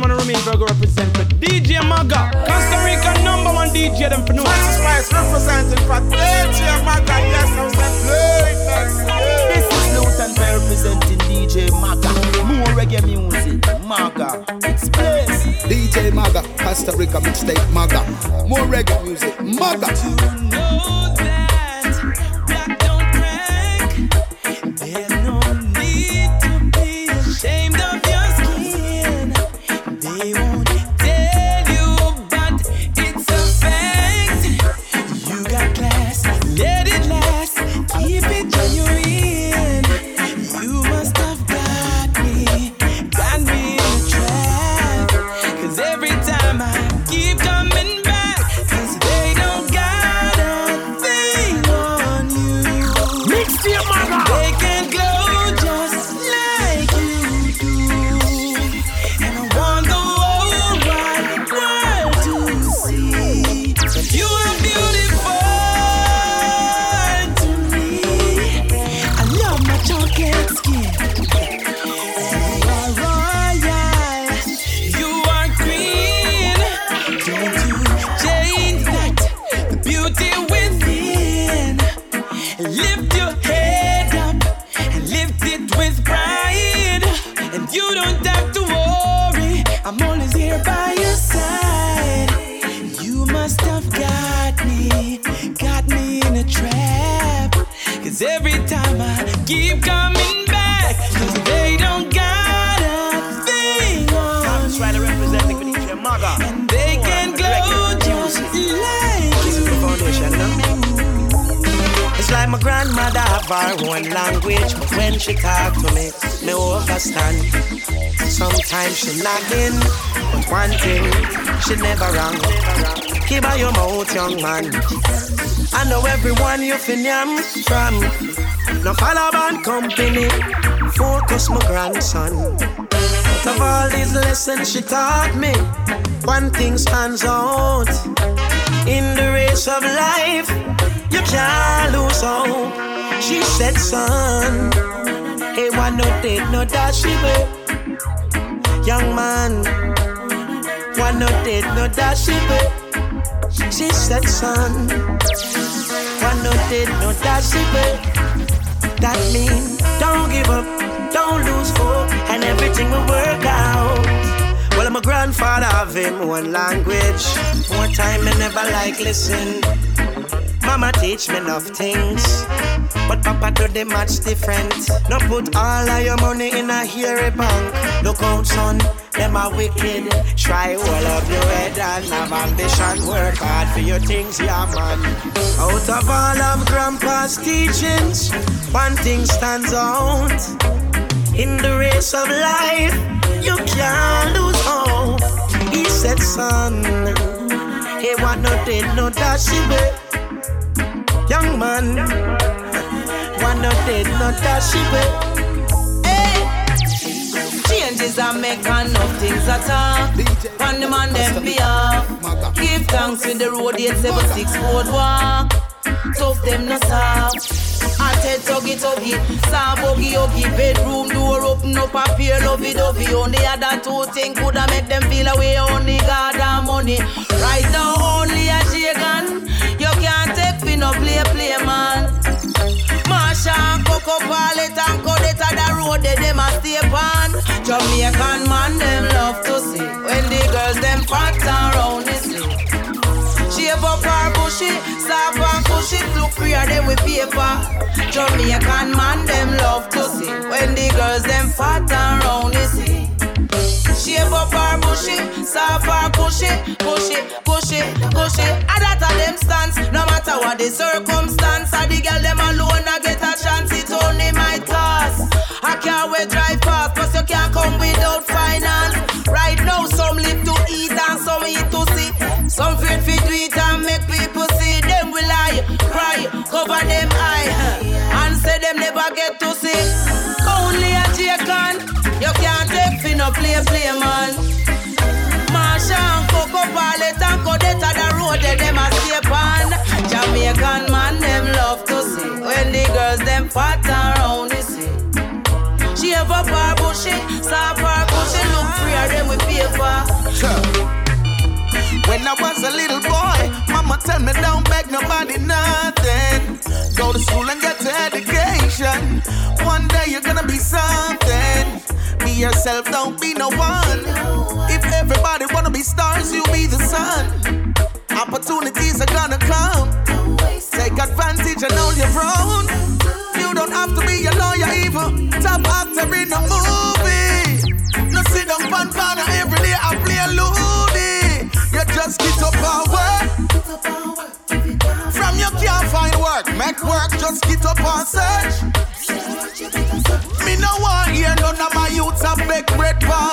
man remain go represent for DJ Maga. Costa Rica number one DJ them for no. Max Spice representing for DJ Maga. Yes, I'm saying This is Luton Fyah representing DJ Maga. More reggae music. Maga. Explain. DJ Maga, Costa Rica mixtape Maga. More reggae music, Maga. Nagging, but one thing, she never wrong. Keep out your mouth, young man. I know everyone you fin yam from. No follow bad company, focus my grandson. Out of all these lessons she taught me, one thing stands out. In the race of life, you can't lose hope. She said, son, hey, why no date, no dashi, Young man, why no date, no dashi, She said, son, why no date, no dashi, That mean, don't give up, don't lose hope, and everything will work out. Well, I'm a grandfather of him, one language. More time, I never like listen. Mama teach me enough things. But Papa do the much different. No put all of your money in a hairy bank. Look out, son, them are wicked. Try all of your head and have ambition. Work hard for your things, yeah, man. Out of all of Grandpa's teachings, one thing stands out. In the race of life, you can't lose hope. He said, son, he want no dead, no dashing, young man one no dead, no dashi Hey, changes I make and nothing at all. When the man them be off. Give thanks with the road 876 road walk. Tough them no soft. I tell tuggy tuggy, buggy huggy, bedroom door open up, appear lovey dovey. Only other two things coulda make them feel away. Only God and money. Right now only a shagan. You can't take fi no play play man. Marsha Coco Palet and Codetta the road they them a stay on. Jamaican man them love to see when the girls them fat and round the sleep. Shave up her bushy, soft and cushy, look clear them with paper. Jamaican man them love to see when the girls them fat and round the sea. Shave up her bushy, soft and cushy, cushy, cushy, cushy. And that a them stance, no matter what the circumstance. And the girl them alone, I get a come without finance. Right now, some live to eat and some eat to see. Some fear fit to eat and make people see. Them will lie, cry, cover them eye, and say them never get to see. Only a J can, you can't take fin no play play man. Marsha Coco Palet and Codetta the road that them a stay on. Jamaican man them love to see when the girls them fat around the sea. She favor bar, bushy, soft for cushy. Look freer than we favor. When I was a little boy, mama tell me don't beg nobody nothing. Go to school and get your education. One day you're gonna be something. Be yourself, don't be no one. If everybody wanna be stars, you be the sun. Opportunities are gonna come. Take advantage and hold your own don't have to be a lawyer even. Top actor in a movie. No sit down pan pan every day I play a loony. You just get up and work. From you can't find work, make work, just get up and search. Me no want here none of my youths have make bread for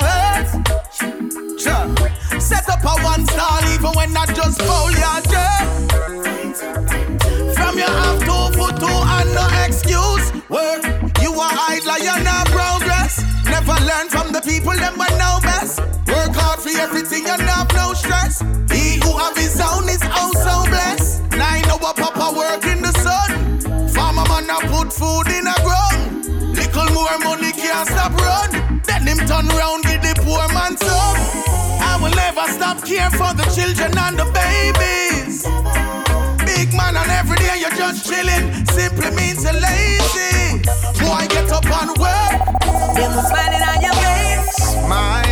Set up a one stall even when I just bowl your dirt. You have two foot two and no excuse, Work. you are idler, you're not progress. Never learn from the people, them were know best. Work hard for everything, you have no stress. He who have his own is also blessed. I know a papa work in the sun. Farmer man, I put food in a ground. Little more money can't stop run. Then him turn round give the poor man some. I will never stop care for the children and the babies sick man and every day you're just chilling simply means you're lazy. Boy, get up and work. Them smiling on your face. Smile.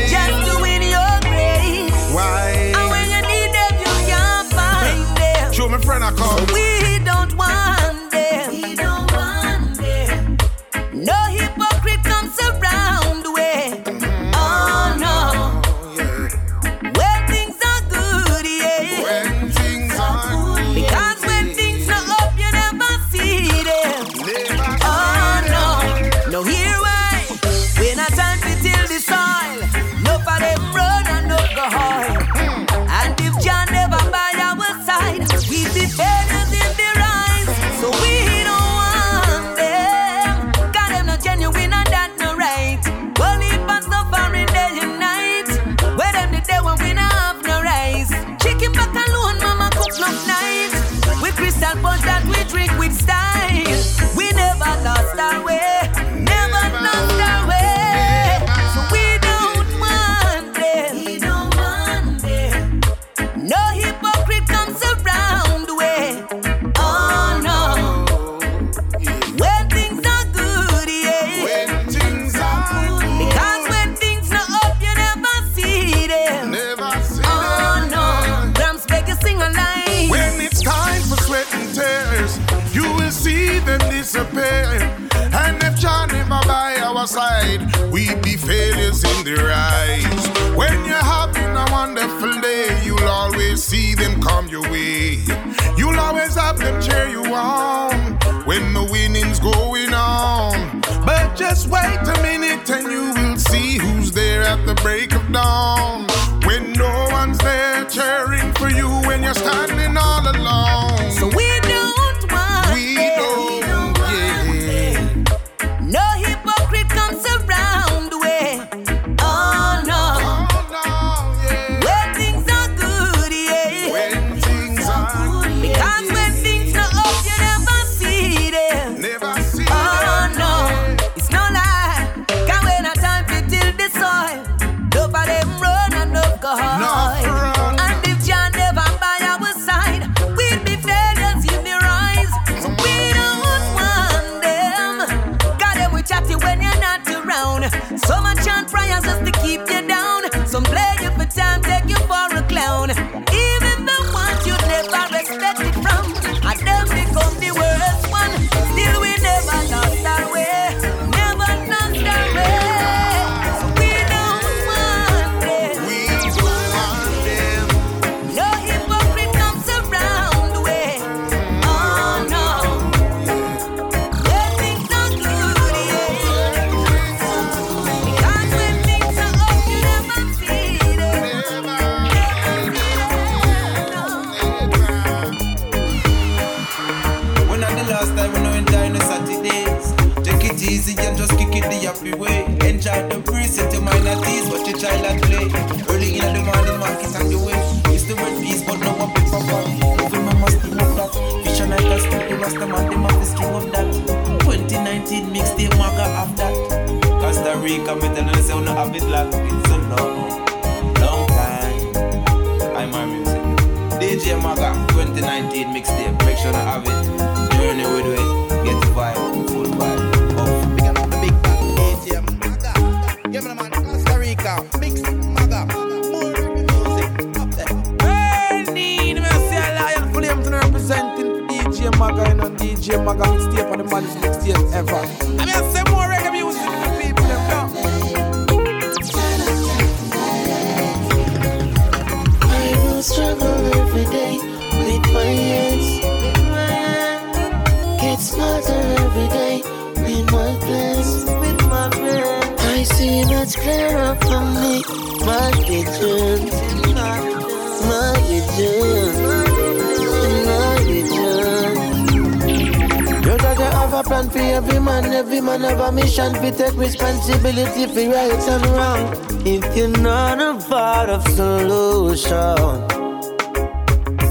Plan for every man, every man have a mission We take responsibility for right and wrong. If you're not a part of solution,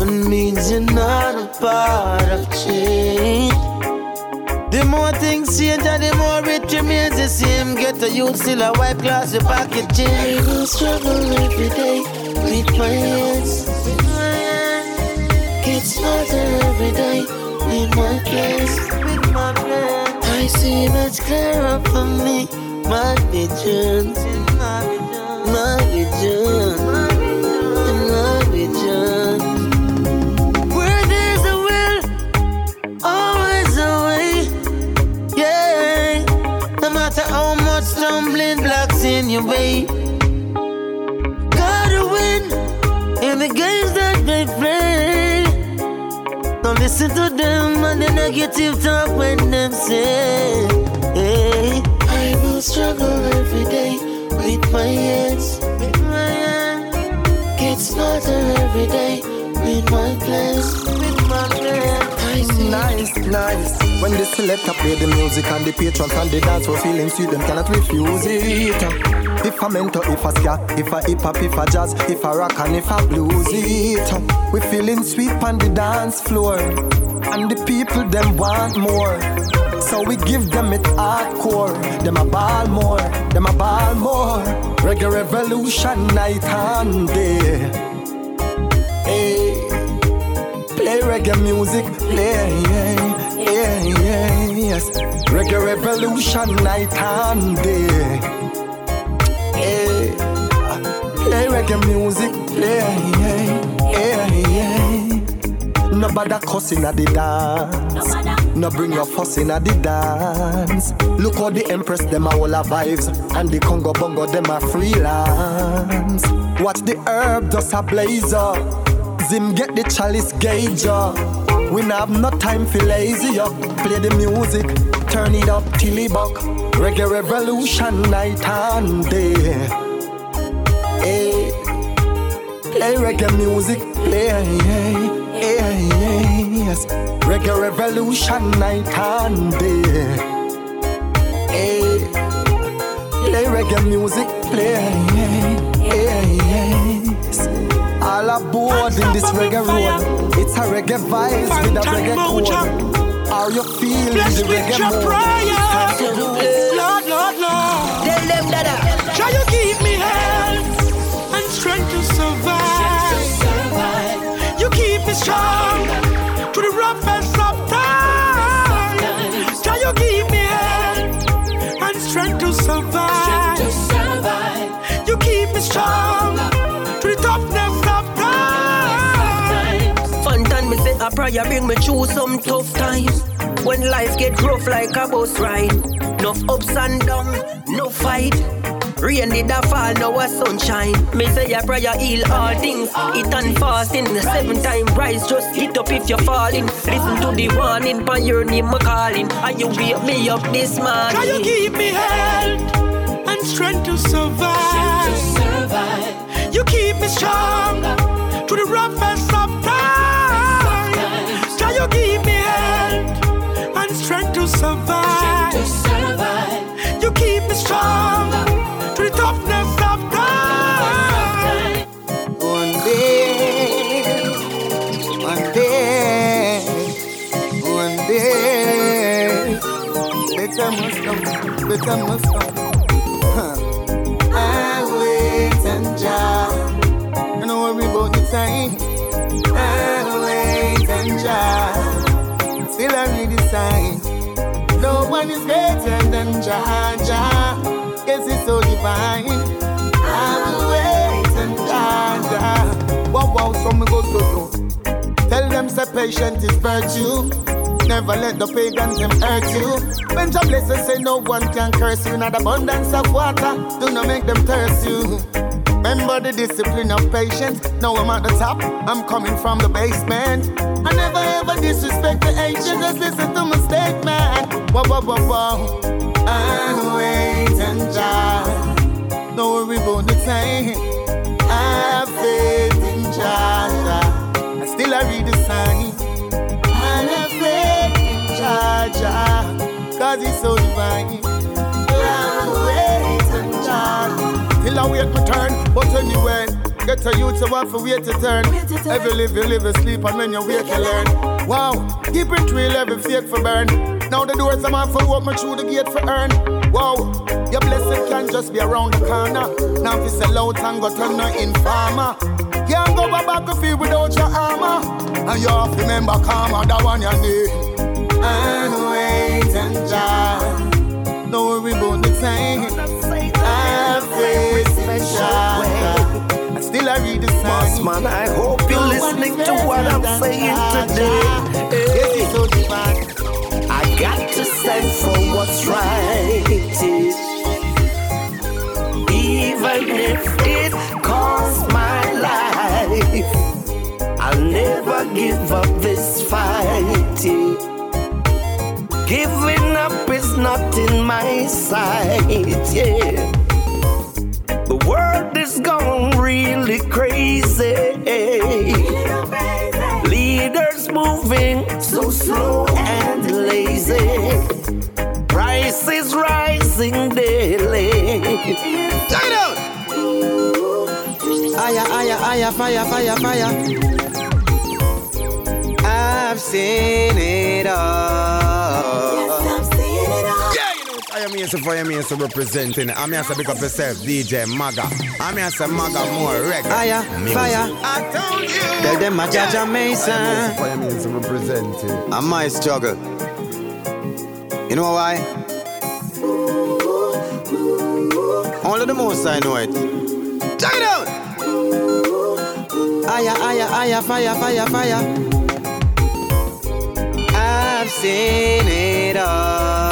it means you're not a part of change. The more things change the more it remains the same. Get a youth still a white glass, your pocket change. I will struggle every day with my hands. Get smarter every day with my plans. With my plans. I see much clearer for me. My visions. My vision. My vision. Where there's a will, always a way. Yeah. No matter how much stumbling blocks in your way. Gotta win in the games that they play. Don't listen to them and the negative talk when them say. Hey, I will struggle every day with my hands. With my hands. Get smarter every day with my plans. With my plans. I see Nice, nice. When the selector play the music and the patrons and the dance for feeling sweet, them cannot refuse it. If a mentor, if a ska, if a hip hop, if a jazz, if a rock and if a blues it. We feeling sweet on the dance floor, and the people them want more. So we give them it hardcore. Them a ball more, them a ball more. Reggae revolution night and day. Hey. Play reggae music, play, yeah, yeah, yeah, yes. Reggae revolution night and day. Play reggae music, play, yeah, yeah, yeah. Nobody cussing at the dance. No bring your fuss in at the dance. Look how the Empress them are all a vibes, and the Congo Bongo them are freelance. Watch the herb just a blaze up. Zim get the chalice gauge up. We not have no time for lazy up. Play the music, turn it up till it buck. Reggae revolution night and day. Play reggae music, play, yeah, yeah, yeah, yes. Reggae revolution night and day. Hey. Play reggae music, play, yeah, yes. All aboard in this reggae road. It's a reggae vibes with a reggae code. How you feel in the reggae mode? Lord, Lord, Lord. Tell them that uh, Try you keep me health and strength to survive. You keep strong to the roughest of times. Try you keep me health and strength to survive. You keep me strong to the toughness of times. Fun time me say a prayer bring me through some tough times. When life get rough like a bus ride, enough ups and downs, no fight. Rain did a fall, now a sunshine. Me say a prayer heal all things. It and fasting, seven time rise. Just hit up if you're falling. Listen to the warning, by your name I'm calling. And you wake me up this morning. Try you keep me health and strength to survive. You keep me strong to the roughest de ta muscle. I wait and job. I know worry about the time. I wait and job. Still I read the sign. No one is greater than Jah Jah. Yes, it's so divine. I wait and Jah Jah. Wow, wow, some go so low. Tell them say patience is virtue. Never let the pagans them hurt you. When your blessings say no one can curse you. Not abundance of water, do not make them thirst you. Remember the discipline of patience. Now I'm at the top, I'm coming from the basement. I never ever disrespect the ancients. Just listen to my statement. Whoa, whoa, whoa, whoa. Wait and try. Don't worry about the time. I Have faith in Jah. I still I read the sign. Cause it's so divine. And wait and. Till I wait my turn. But anyway. Get a youth so what for wait to turn. Every live you live, you sleep, and when you wake you learn. Wow, keep it real, every fake for burn. Now the doors I'm on for open through the gate for earn. Wow, your blessing can just be around the corner. Now if you sell out and go turn no informer. Can't go back to field without your armor. And you have to remember karma, that one you need. And wait and. Don't worry about the time. In Still I read the. Man, I hope you're listening to what I'm saying today. Hey. I got to stand for what's right. Even if it costs my life, I'll never give up this fight. Giving up is not in my sight, yeah. The world is gone really crazy. Leaders moving so slow and lazy. Prices rising daily. Check it out. Aya, aya, aya, fire, fire, fire. I've seen it all. I am here to fire to representing. I'm here to pick up yourself, DJ Maga. I'm here to Maga more reggae. Fire, fire. I told you. Tell them my Jaja Mason. Fire me to representing. I might struggle. You know why? Only the most I know it. Check it out. Aya, aya, aya, fire, fire, fire. I've seen it all.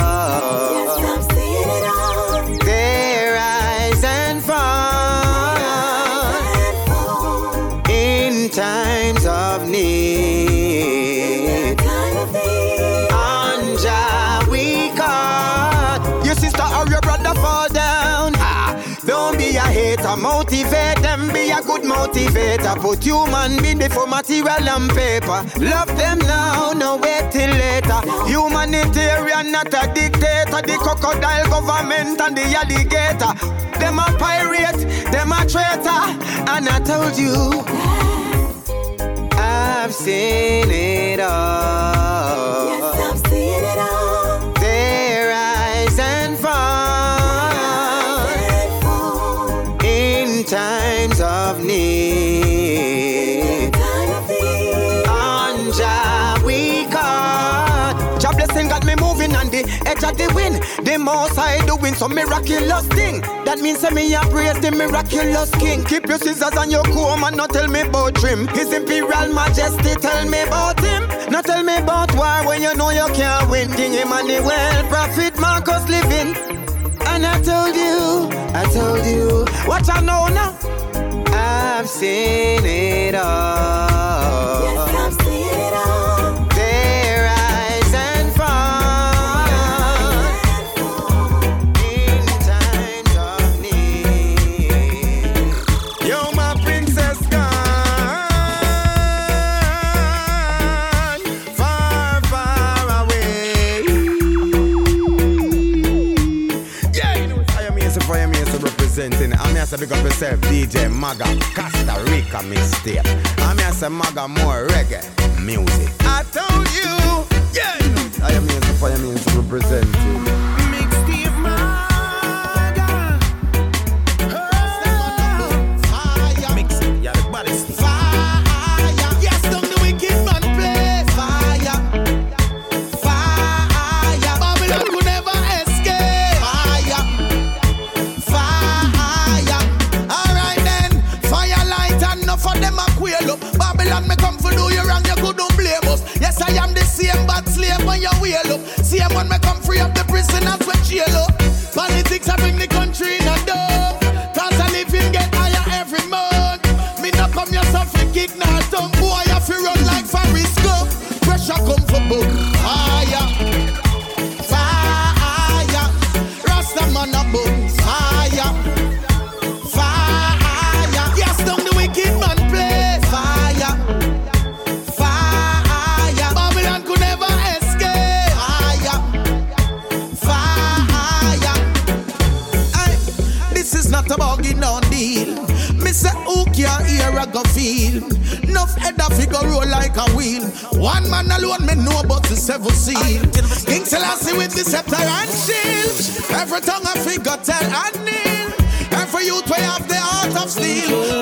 Motivator. Put human being before material and paper. Love them now, no wait till later. Humanitarian, not a dictator. The crocodile government and the alligator. Them a pirate, them a traitor. And I told you, I've seen it all. The most I doing some miraculous thing. That means that me praise the miraculous king. Keep your scissors and your comb and not tell me about trim. His imperial majesty tell me about him. Not tell me about war when you know you can't win. King Emmanuel, Prophet Marcus living. And I told you, I told you, what I know now. I've seen it all. To pick up yourself, DJ Maga, Costa Rica mistake. I'm here to Maga more reggae music. I told you, yeah, you I am here to fire me to representing. Mixtape wheel up. See man me come free up the prisoners when jail up. Politics I bring the country in a dove. Cause I live in get higher every month. Me not come here suffer kick nah dumb boy. I feel run like Forrest. Pressure come figure roll like a wheel. One man alone me know about the seven seal. King Selassie with the scepter and shield. Every tongue a figure tell and kneel. Every youth way have the heart of steel.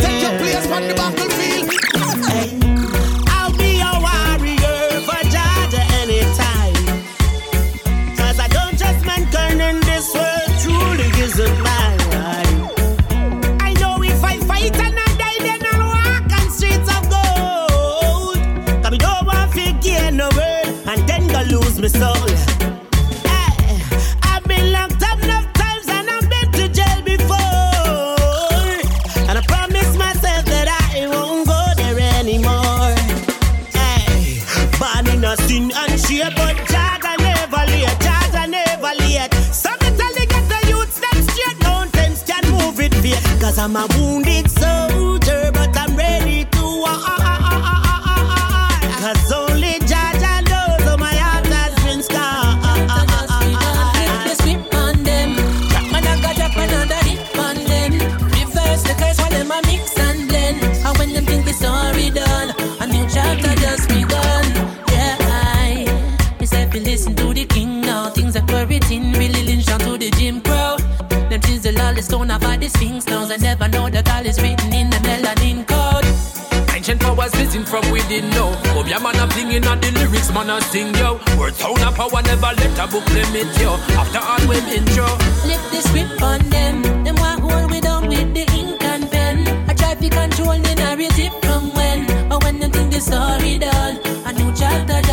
I never know that all is written in the melanin code. Ancient powers missing from within now. Come your man a flinging on the lyrics, man a sing yo. Word town of power never let a book limit yo. After all we intro. lift the script on them. Them want hold we down with the ink and pen. I try to control the narrative from when. But when them think the story done, a new chapter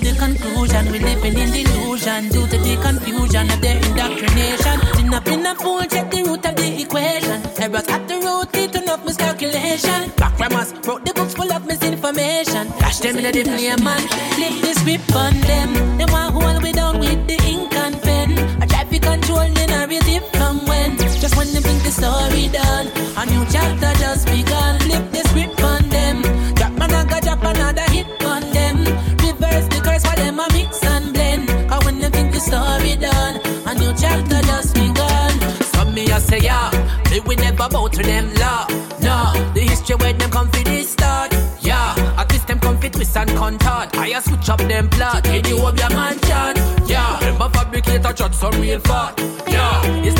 to the conclusion we living in delusion due to the confusion of their indoctrination. Tin up in a fool, check the root of the equation. Errors at the root, it turn up miscalculation. Backgrammers wrote the books full of misinformation. Dash them in the flame man, flip the script on them. They want hold we down with the ink and pen. I try to control the narrative from when. Just when they think the story done, a new chapter just begun. Flip the script never bow to them law. No, the history where them come for this start. Yeah, at least them come fit twist and contort. I switch up them plot. Any of your man chat. Yeah, them a fabricate a chat some real fat. Yeah, it's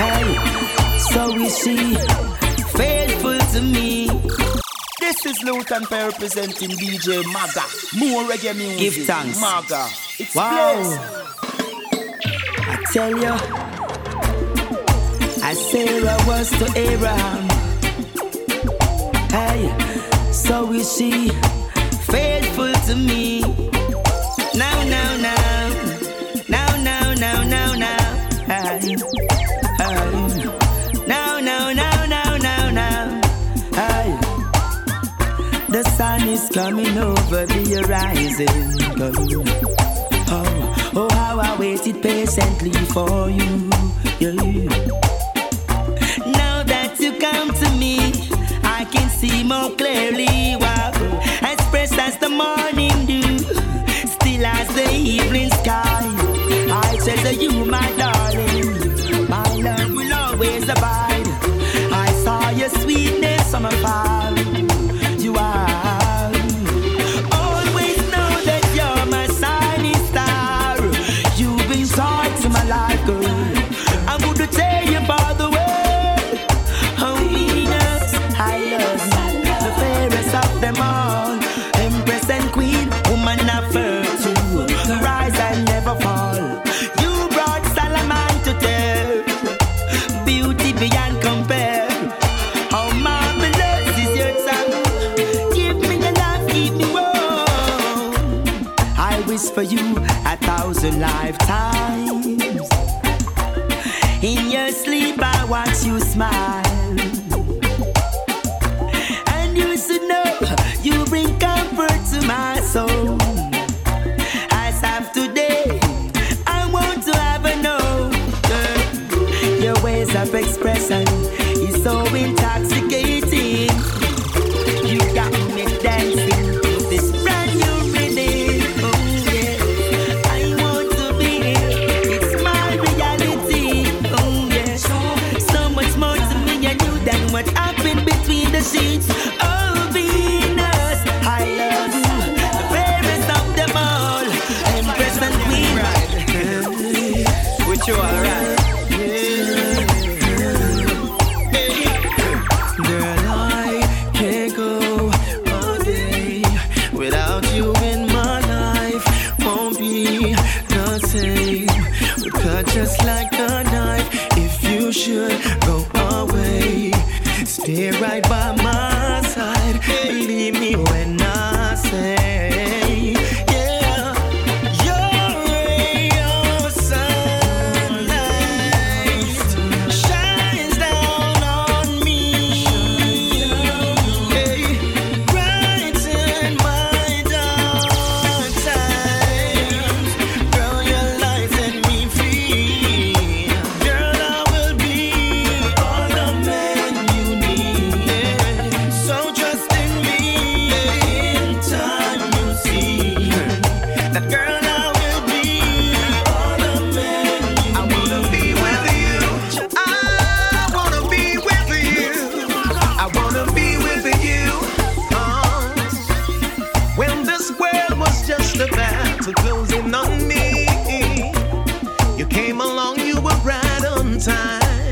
hey, so is she faithful to me. This is Luton Fyah representing DJ Maga. More reggae music. Give thanks. Maga. It's Wow. blessed. I tell you, as Sarah was to Abraham, hey, so is she faithful to me. Now, now, now, is coming over the horizon. Oh, oh, how I waited patiently for you. Yeah. Now that you come to me, I can see more clearly. Wow, as fresh as the morning dew, still as the evening sky. I treasure you, my darling. My love will always abide. I saw your sweetness on my.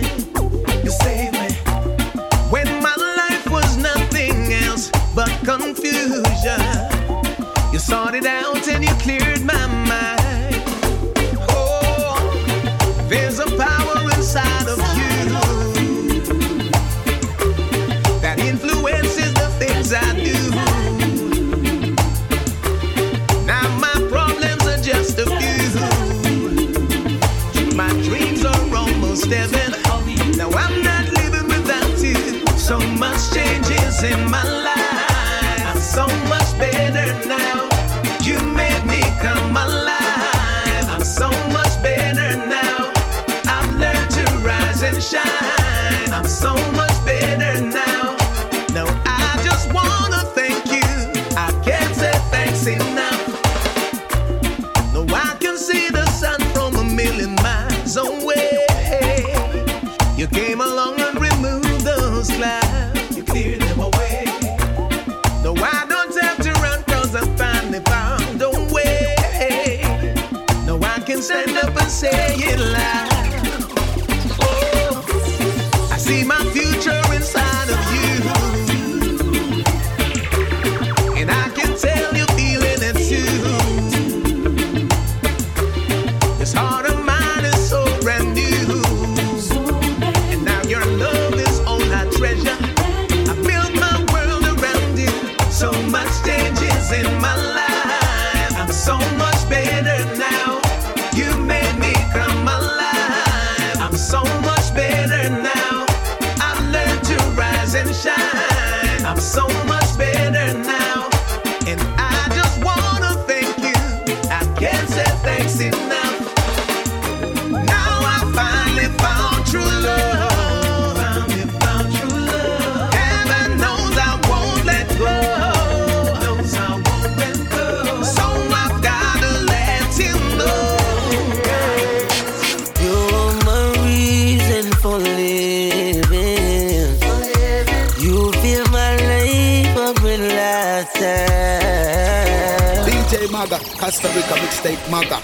Time. Mixtape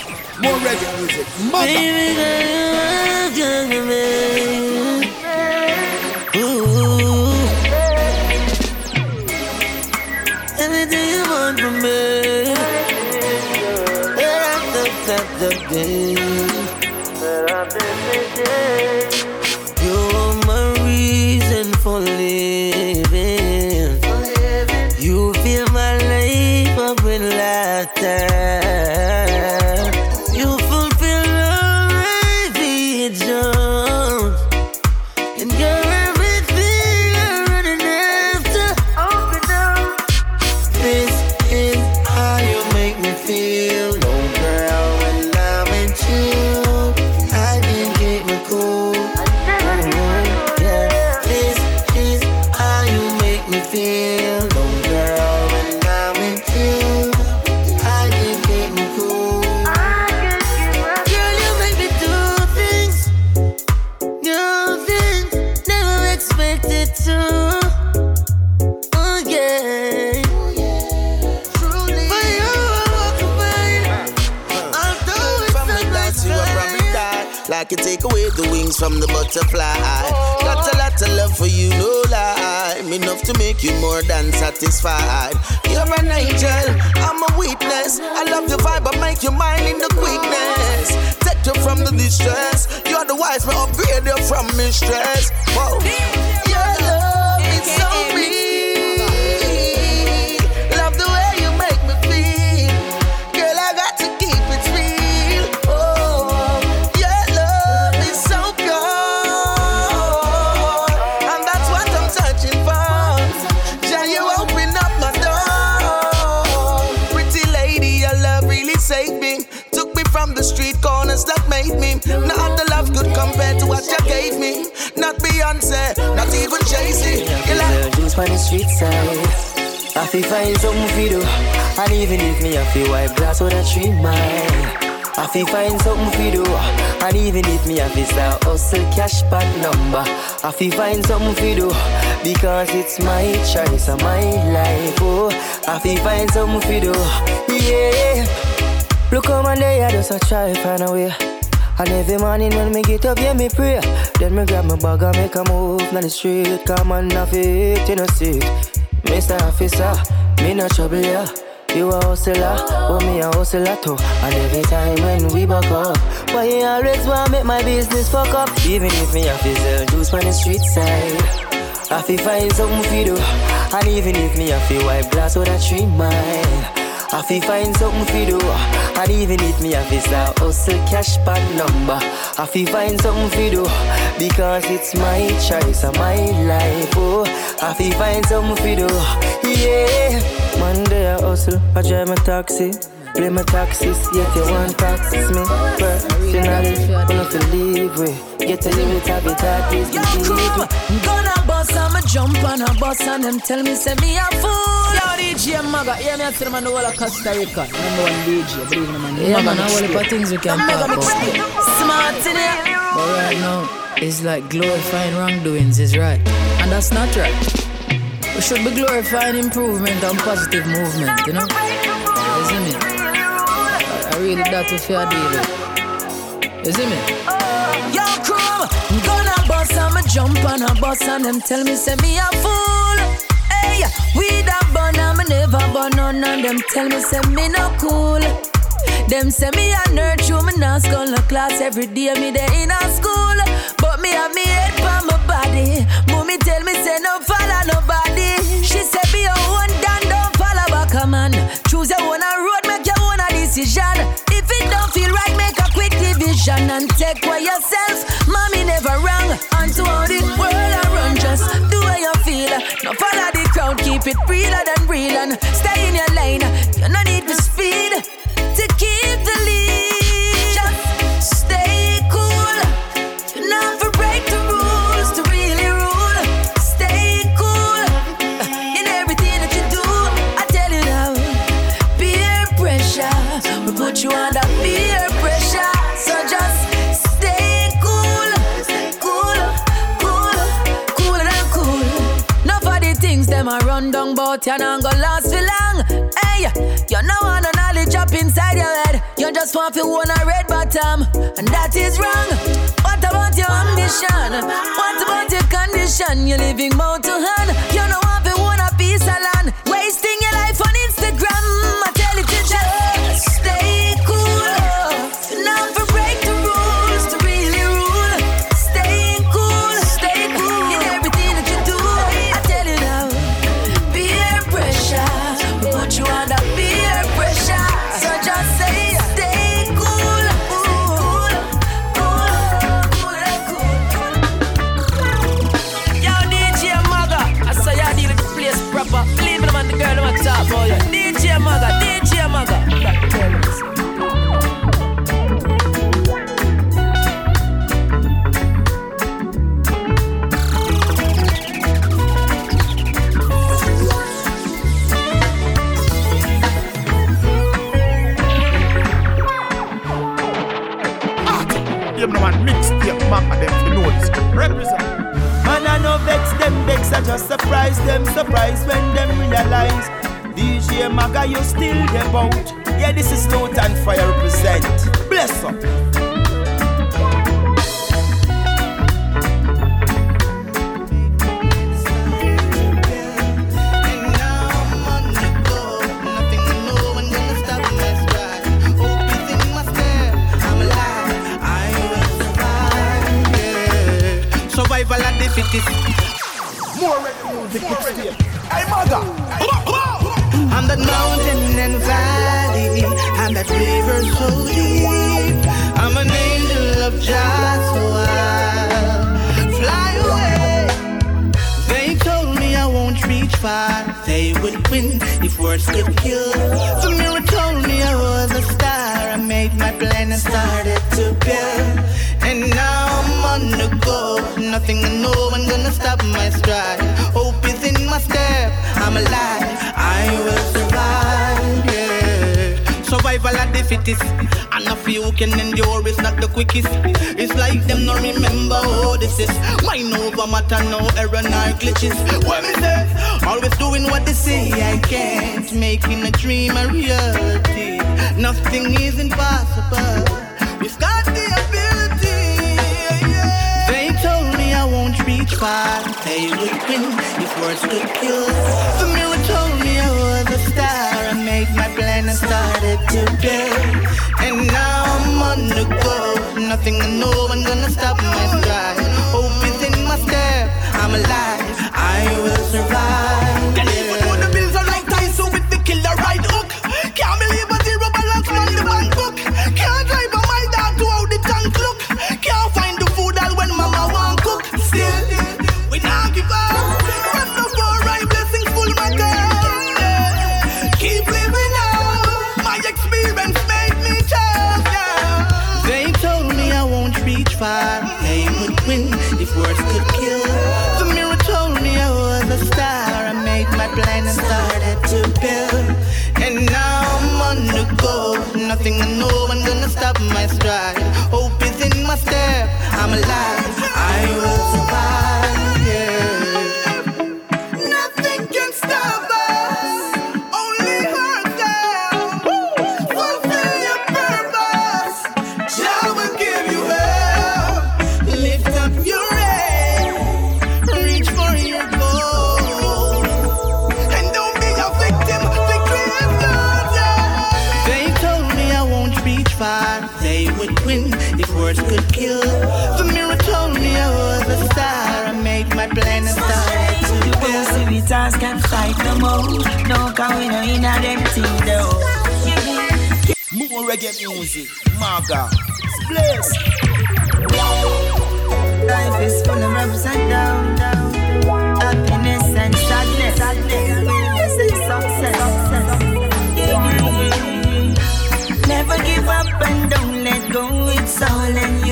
from the wings from the butterfly. Got a lot of love for you, no lie. Enough to make you more than satisfied. You're an angel, I'm a witness. I love your vibe, I make you mine in the quickness. Take you from the distress. You're the wise, me upgrade you from mistress Whoa. On the street side. I feel find something oh. for do. And even if me I feel wipe glass with a tree mine. I feel find something oh. for do. And even if me I feel start hustle cash back number. I feel find something oh. for do. Because it's my choice and my life. Oh, I feel find something for do. Yeah. Look how my day I just a try find a way. And every morning when me get up, yeah, me pray. Then me grab my bag and make a move down the street. Come on, off it, you know, see Mr. Officer, me no trouble, yeah. You a hustler, but me a hustler too. And every time when we buck up, why you always wanna make my business fuck up? Even if me have to sell juice on the street side, I feel find something for do. And even if me have to wipe glass with a tree mile. I feel find something for do And even if me have to start hustle cash pad number. I feel find something for do Because it's my choice and my life oh. I feel find something for do Yeah. Monday I hustle, I drive my taxi. Play my taxes, yet you want taxes me. Personally, wanna feel leave way Get a limit, have it hard, please believe me Gonna bust, I'ma jump on a bus and them tell me say me a fool. DJ Maga, hear me tell man the whole of Costa Rica. Number one DJ, believe me man. Yeah, man, want to things we can talk about. Smart in here. But right now, it's like glorifying wrongdoings is right. And that's not right. We should be glorifying improvement and positive movement, you know? You see me? I, I really that we fear deal with. You see me? Yo, crew, gonna bust, I'ma jump on a bus and them tell me say me a fool. Hey, we that bun, I'ma never burn none and them tell me say me no cool. Them say me a nerd, you me not school class every day me dey in a school. But me have me head for my body. Mommy tell me say no follow nobody. She say be your own dan, don't follow back a man. Choose your own road, make your own a decision. If it don't feel right, make a quick division and take away yourself. Mommy never wrong. And to how the world I run, just keep it realer than real and stay in your lane. You no need to speed to keep run down, but you not gonna last for long. Hey, you know want no knowledge up inside your head. You just want to own a red bottom, and that is wrong. What about your ambition? What about your condition? You're living mouth to hand. You know want to own a piece of land, I just surprise them, surprise when them realize DJ Maga, you still the boat. Yeah, this is Luton Fyah represent. Bless up. Survival of the fittest. More reggae music, mixtape. Hey, Maga. On that mountain and valley, and that river so deep. I'm an angel of Jah, so I'll fly away. They told me I won't reach far. They would win if words could kill. The mirror told me I was a star. I made my plan and started to build. And now I'm on the go. Nothing and no one gonna stop my stride. Hope is in my step. I'm alive. I will survive. Yeah. Survival of the fittest. And a few can endure is not the quickest. It's like them no remember how this is. Mind over matter, no error, no glitches. What me say? Always doing what they say I can't. Making a dream a reality. Nothing is impossible. We've got won't. They would win if words could kill. The mirror told me I was a star. I made my plan and started to build. And now I'm on the go. Nothing and no one gonna stop my stride. Hope is in my step. I'm alive. I will survive. No them thing though. More reggae music. Maga. Bless. Life is full of ups and downs. Happiness and sadness. Sadness and success. Never give up and don't let go. It's all in you.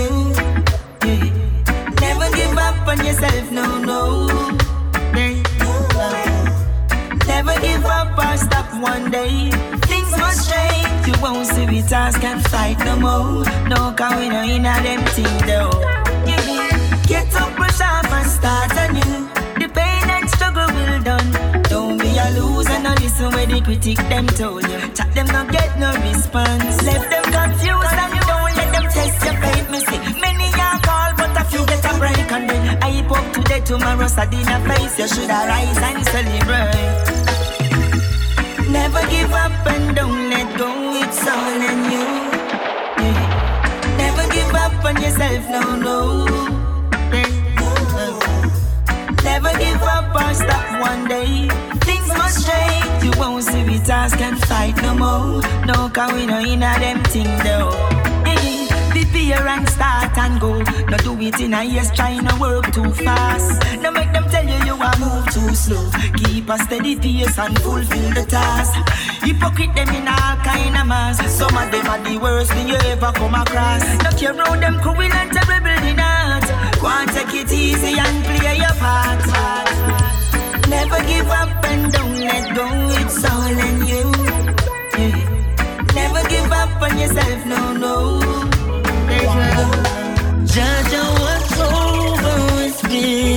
One day. Things must change. You won't see we task and fight no more. No, can we no in a them thing though. Get up, brush off and start anew. The pain and struggle will done. Don't be a loser, no listen where the critic them told you. Chat them not get no response. Left them confused and you don't let them test your faith. Me see many are call, but a few get a break and then I up today, tomorrow, sad in a face. You should arise and celebrate. Never give up and don't let go. It's all in you. Yeah. Never give up on yourself, no, no. Never give up or stop one day. Things must change. You won't see we task and fight no more. No, cause we know in a them thing though. Prepare and start and go. Not do it in a yes, try no work too fast. No too slow. Keep a steady pace and fulfill the task. Hypocrite them in all kind of mass. Some of them are the worst thing you ever come across. No care about them cruel and terrible in art. Go and take it easy and play your part. Never give up and don't let go. It's all in you. Never give up on yourself, no, no. Jah Jah, what's over his people?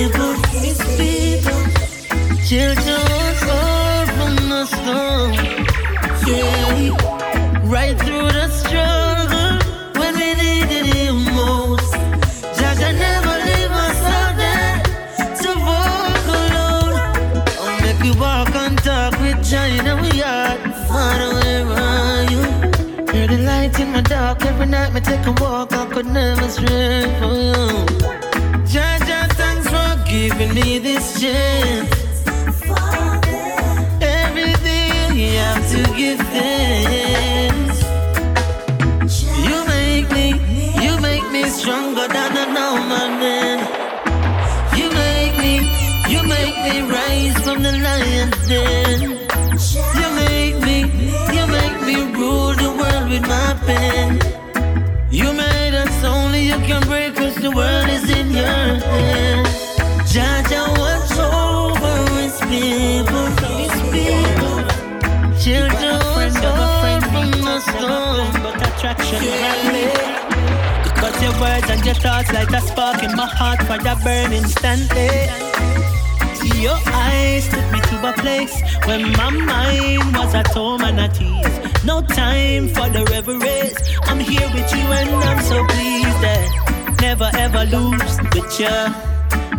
Me walk. I could never stray you. Jah Jah, thanks for giving me this chance. Your thoughts like a spark in my heart, fire burn instantly. Your eyes took me to a place where my mind was at home and at ease. No time for the reveries. I'm here with you and I'm so pleased that never ever lose with you.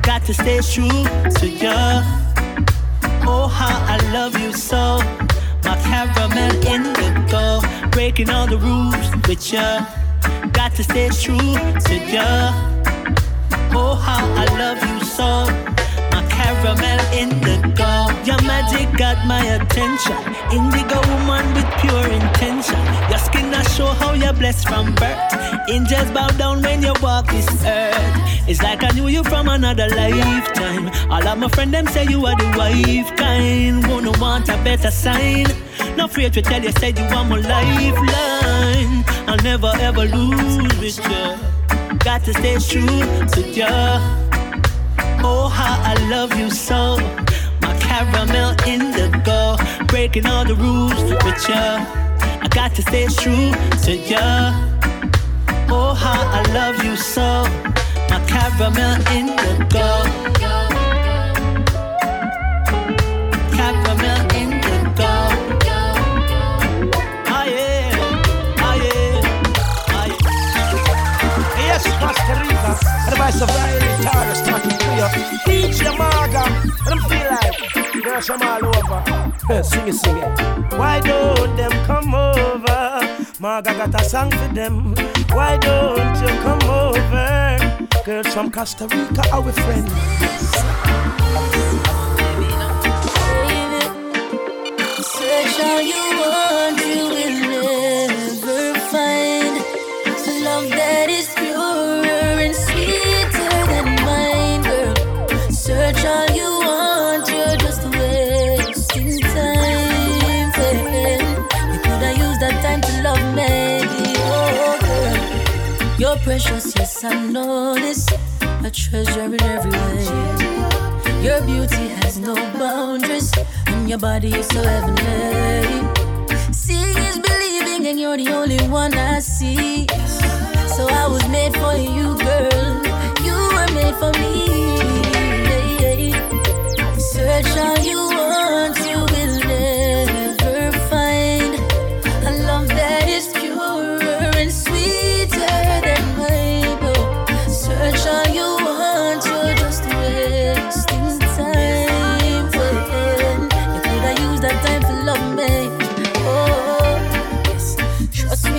Got to stay true to you. Oh, how I love you so. My caramel indigo, breaking all the rules with you. To stay true to you. Oh, how I love you so. My caramel in the dark, your magic got my attention. Indigo woman with pure intention. Your skin that show how you're blessed from birth. Angels bow down when you walk this earth. It's like I knew you from another lifetime. All of my friends them say you are the wife kind. Wanna want a better sign. No afraid to tell you said you want my lifeline. I'll never ever lose with you. Got to stay true to you. Oh, how I love you so. My caramel indigo, breaking all the rules with ya. I got to stay true to ya. Oh, how I love you so. My caramel indigo. Voice of Riley Tara starting to you. DJ Maga. And I'm feel like girls from all over. Sing it, sing it. Why don't them come over? Maga got a song for them. Why don't you come over? Girls from Costa Rica, our friends. Search all you want, you precious, yes I know this. A treasure in every way. Your beauty has no boundaries, and your body is so heavenly. Seeing is believing, and you're the only one I see. So I was made for you, girl. You were made for me. Search all you want,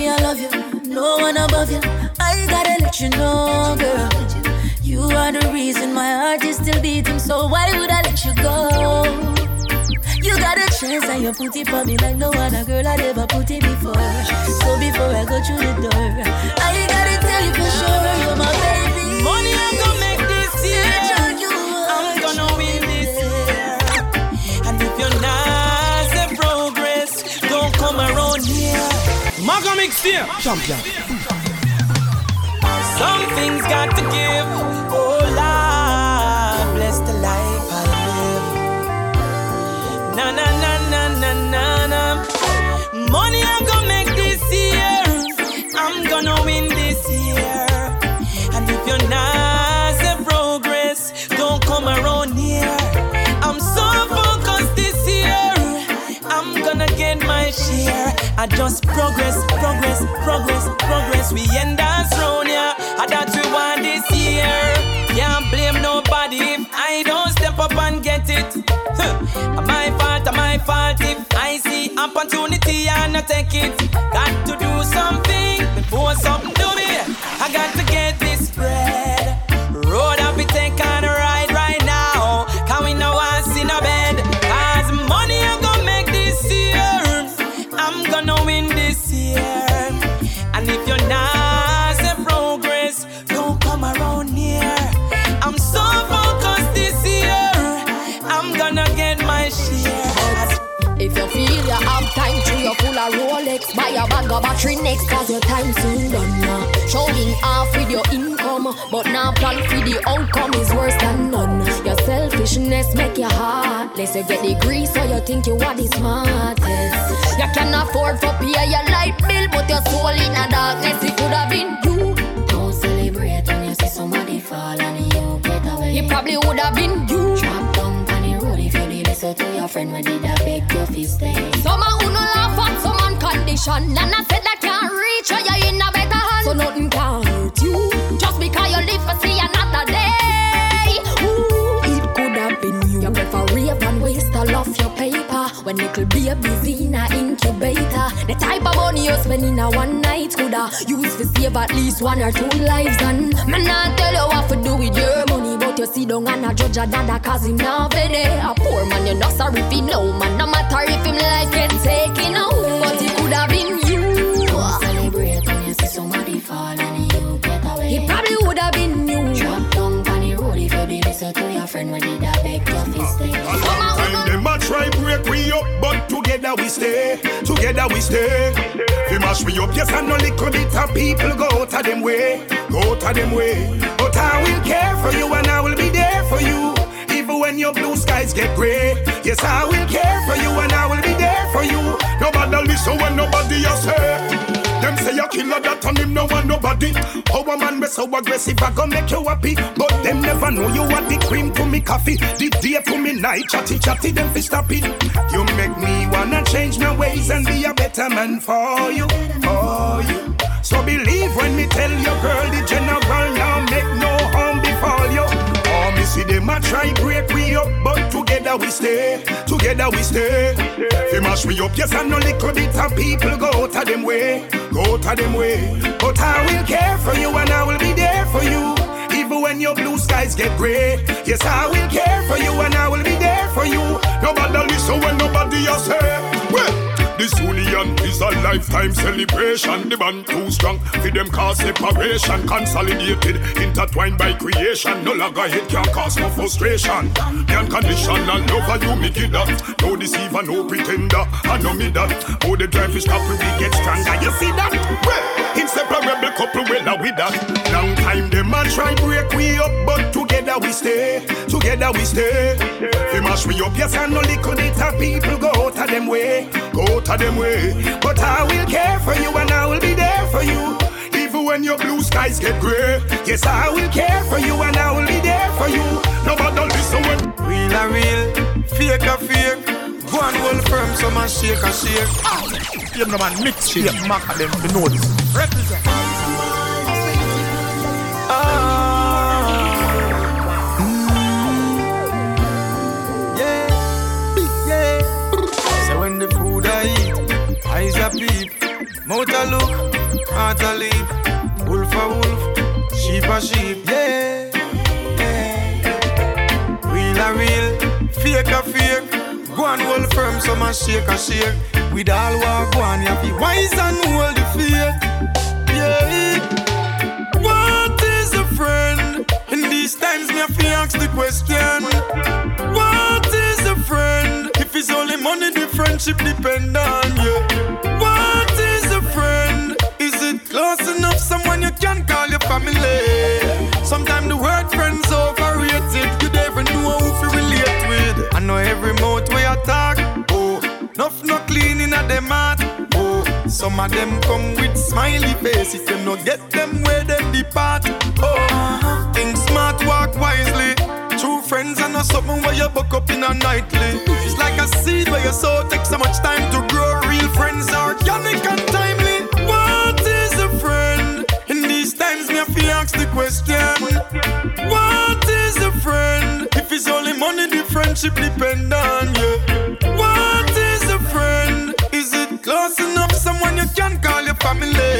love you. No one above you. I gotta let you know, girl. You are the reason my heart is still beating, so why would I let you go? You got a chance and you put it for me like no other girl I ever put it before. So before I go through the door, I gotta tell you for sure you're my baby. Money I'm Maga mix here. Champion. Some things got to give. Oh Lord, bless the life I live. Na na na na na na na. Money I'm gonna make this year. I'm gonna win this year. Share. I just progress, progress, progress, progress. We end us round here. I that we want this year. Can't blame nobody if I don't step up and get it. Huh. My fault, my fault if I see opportunity and I take it. Got to do something before something do me. I got to get Rolex Buy a bag battery next cause your time soon done now Showing off with your income But now plan for the outcome is worse than none. Your selfishness make you heartless. You get the grease so you think you are the smartest. You can afford for pay your light bill But your soul in a darkness. It could have been you. Don't celebrate when you see somebody fall and you get away. It probably would have been you. Drop down on the road if you did listen to your friend when did I beg your fist eh? stay Some who no laugh at some on And I said that can't reach you in a better hand So nothing can hurt you. Just because you live for see another day. Ooh, it could have been you. You prefer rave and waste all of your paper. When little babies in a busy incubator. The type of money you spend in a one night Coulda use to save at least one or two lives. And man not tell you what to do with your money. But you see don't and a judge a dada cause him not A poor man you're not sorry if he know. Man No matter if him life away But it could have been you Celebrate when you see somebody fall and you get away It probably would have been you Drop down on the road if you did listen to your friend when did I beg your fist stay Time them a try break we up, but together we stay. Together we stay. We mash we up, yes, and no little bit of people go out of them way, go out of them way. But I will care for you and I will be there for you. Even when your blue skies get gray, yes, I will care for you and I will be there for you. Nobody listen when nobody else say. Them say you killer that and him no want nobody. How a man be so aggressive, I gon' make you happy. But them never know you are the cream to me coffee. The day to me night, chatty chatty, them fi stop it. You make me wanna change my ways and be a better man for you, for you. So believe when me tell you, girl, stay, together we stay. Fi mash we up, yes, and no little bit of people go out of them way, go out of them way. But I will care for you and I will be there for you. Even when your blue skies get gray, yes, I will care for you and I will be there for you. Nobody listen when nobody else say. Well, this union is a lifetime celebration. The band too strong for them cause separation. Consolidated, intertwined by creation. No longer hate can cause no frustration. The unconditional lover you make it up. No deceiver, no pretender. I know me that. Oh, the drive is couple we get stronger. You see that? Well, inseparable couple well with that. Long time them a try break we up, but together we stay. Together we stay. We mash we up, yes, and no little bit of people go out of them way. Go out of them way. But I will care for you and I will be there for you. Even when your blue skies get gray. Yes, I will care for you and I will be there for you. Nobody listen when Real a real, fake a fake. Go and hold firm, some man shake a shake. Ah! Give no man mix shit. Mac them to know this. Represent. Mouth a look, heart a leap. Wolf a wolf, sheep, a sheep. yeah. yeah. Real a real, fake a fake. Go and hold firm, so my shake a shake. With all walk one, you be wise and hold the faith. Yeah. What is a friend? In these times, me have to ask the question. What is a friend? If it's only money, the friendship depend on you. What can call your family. Sometimes the word friends overrated. You never know who to relate with. I know every mouth you talk. Oh, enough not clean in a them heart. Oh, some of them come with smiley face. If you no get them where them depart. Oh, think smart, walk wisely. True friends are not something where you buck up in a nightly. It's like a seed where you sow takes so much time to grow. Real friends are organic and timely. Ask the question. What is a friend? If it's only money, the friendship depend on you. What is a friend? Is it close enough? Someone you can call your family.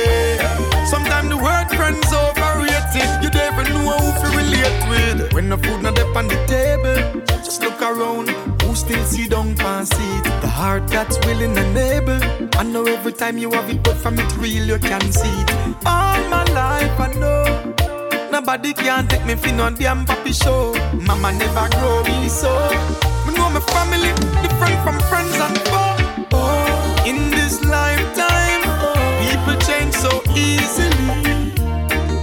Sometimes the word friends overrated. You never know who to relate with. When the food not up on the table, just look around. Who still see pan seat? The heart that's willing and able. I know every time you have it, but from it real you can see it. All my life I know. Nobody can take me fin on damn papi show. Mama never grow me so. Me know my family different from friends and foe. Oh, in this lifetime, people change so easily.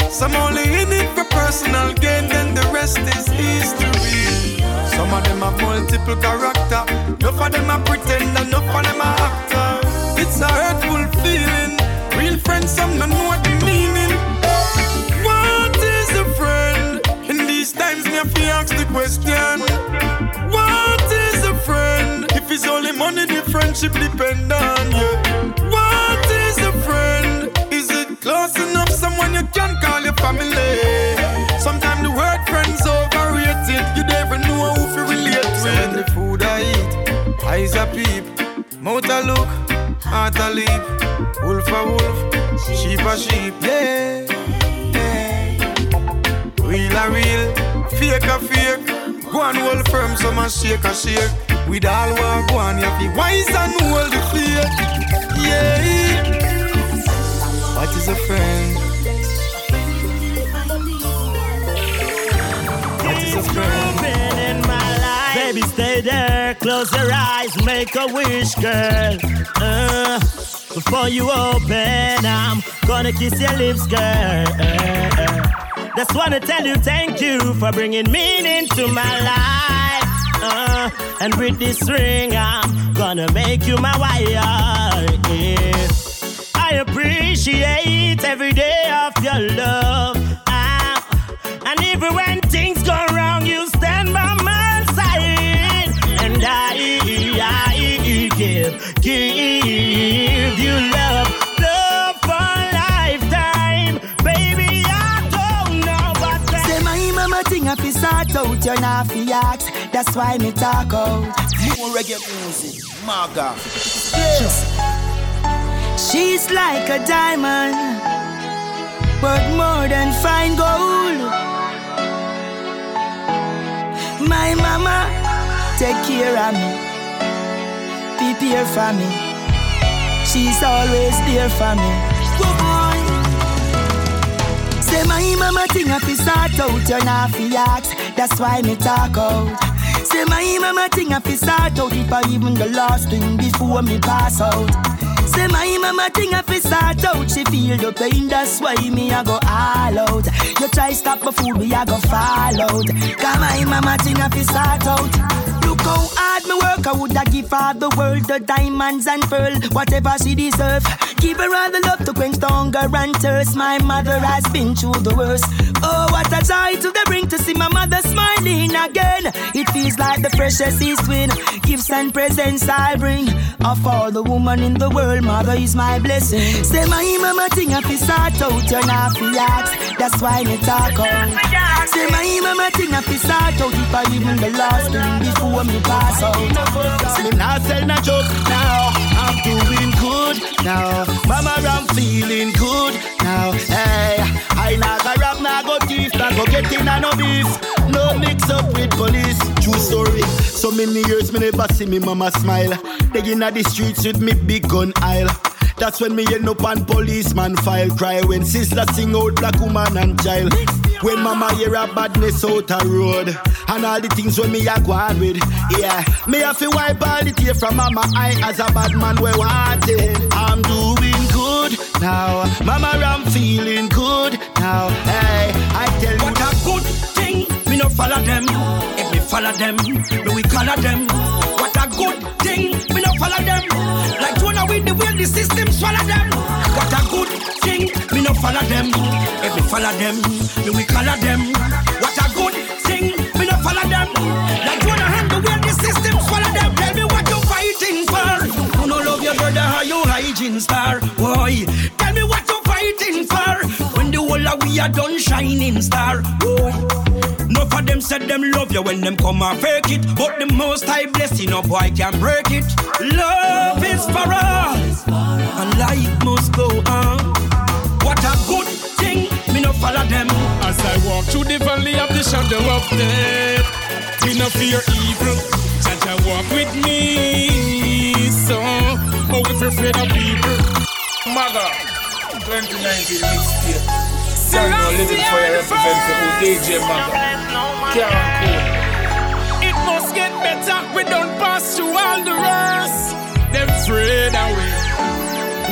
Some only in it for personal gain, then the rest is history. Some of them have multiple character. Enough of them are pretend, enough of them are actor. It's a hurtful feeling. Real friends, some don't know what the meaning. What is a friend? In these times, me have to ask the question. What is a friend? If it's only money, the friendship depend on you. What is a friend? Is it close enough? Someone you can call your family. Sometimes the word friends overrated. You never know who to relate with. When the food I eat, eyes a peep, mouth a look, heart a leap, wolf a wolf, sheep a sheep. Yeah, yeah. Real a real, fake a fake. Go and hold firm, so my shake a shake. With all what go on, you be wise and hold the faith. Yeah. What is a friend? What is a friend? Stay there, close your eyes, make a wish, girl. Uh, before you open, I'm gonna kiss your lips, girl. Uh, just wanna tell you thank you for bringing meaning to my life. Uh, and with this ring, I'm gonna make you my wife. Yeah. I appreciate every day of your love. Ah, and even when things give, give you love, love for a lifetime. Baby, I don't know what that Say my mama thing if you start out, you're not fi. That's why me talk out. More reggae music, Maga. She's like a diamond, but more than fine gold. My mama take care of me, prepare for me. She's always there for me. Say my mama thing if you start out, you're not fi. That's why me talk out. Say my mama thing if you start out, if I even the last thing before me pass out. Say my mama thing if you start out, she feel the pain, that's why me I go all out. You try stop my food, me I go fall out. Cause my mama thing if you start out. Look how hard me work, I woulda give her the world, the diamonds and pearl, whatever she deserve. Give her all the love to quench the hunger and thirst. My mother has been through the worst. Oh, what a joy to the bring to see my mother smiling again. It feels like the freshest east wind. Gifts and presents I bring. Of all the woman in the world, mother is my blessing. Say my mama thing if start out, you're not fi. That's why me talk out. Say my mama thing if start out, if I even the last thing before me pass out. Them not tell no joke now. I'm doing good now. Mama, I'm feeling good now. Hey, I not go rap, not go thief, not go get in no beef. No mix up with police. True story. So many years me never see me mama smile. They in the streets with me big gun aisle. That's when me end up on policeman file. Cry when sister sing out black woman and child. When mama hear a badness out a road. And all the things when me a go on with. Yeah, me have to wipe all the tear from mama eye as a bad man we wanting. I'm doing good now. Mama, I'm feeling good now. Hey, I tell you. No follow them. If me follow them, me we color them. What a good thing. Me no follow them. Like Jonah with the way the system swallow them. What a good thing. Me no follow them. If me follow them, me we color them. What a good thing. Me no follow them. Like Jonah and the way the system swallow them. Tell me what you fighting for. Who no love your brother? How you hygiene star? Boy, We are done shining star. Boy. No for them said them love you when them come and fake it. But the most high blessing up boy can break it. Love is for all. And life must go on. What a good thing. Me no follow them. As I walk through the valley of the shadow of death, me no fear evil. Such a walk with me. So, oh, if you're afraid of people. Maga, 2019 mixtape. Girl, no living for you represent DJ Maga. It must get better. We don't pass through all the rest. Them afraid we.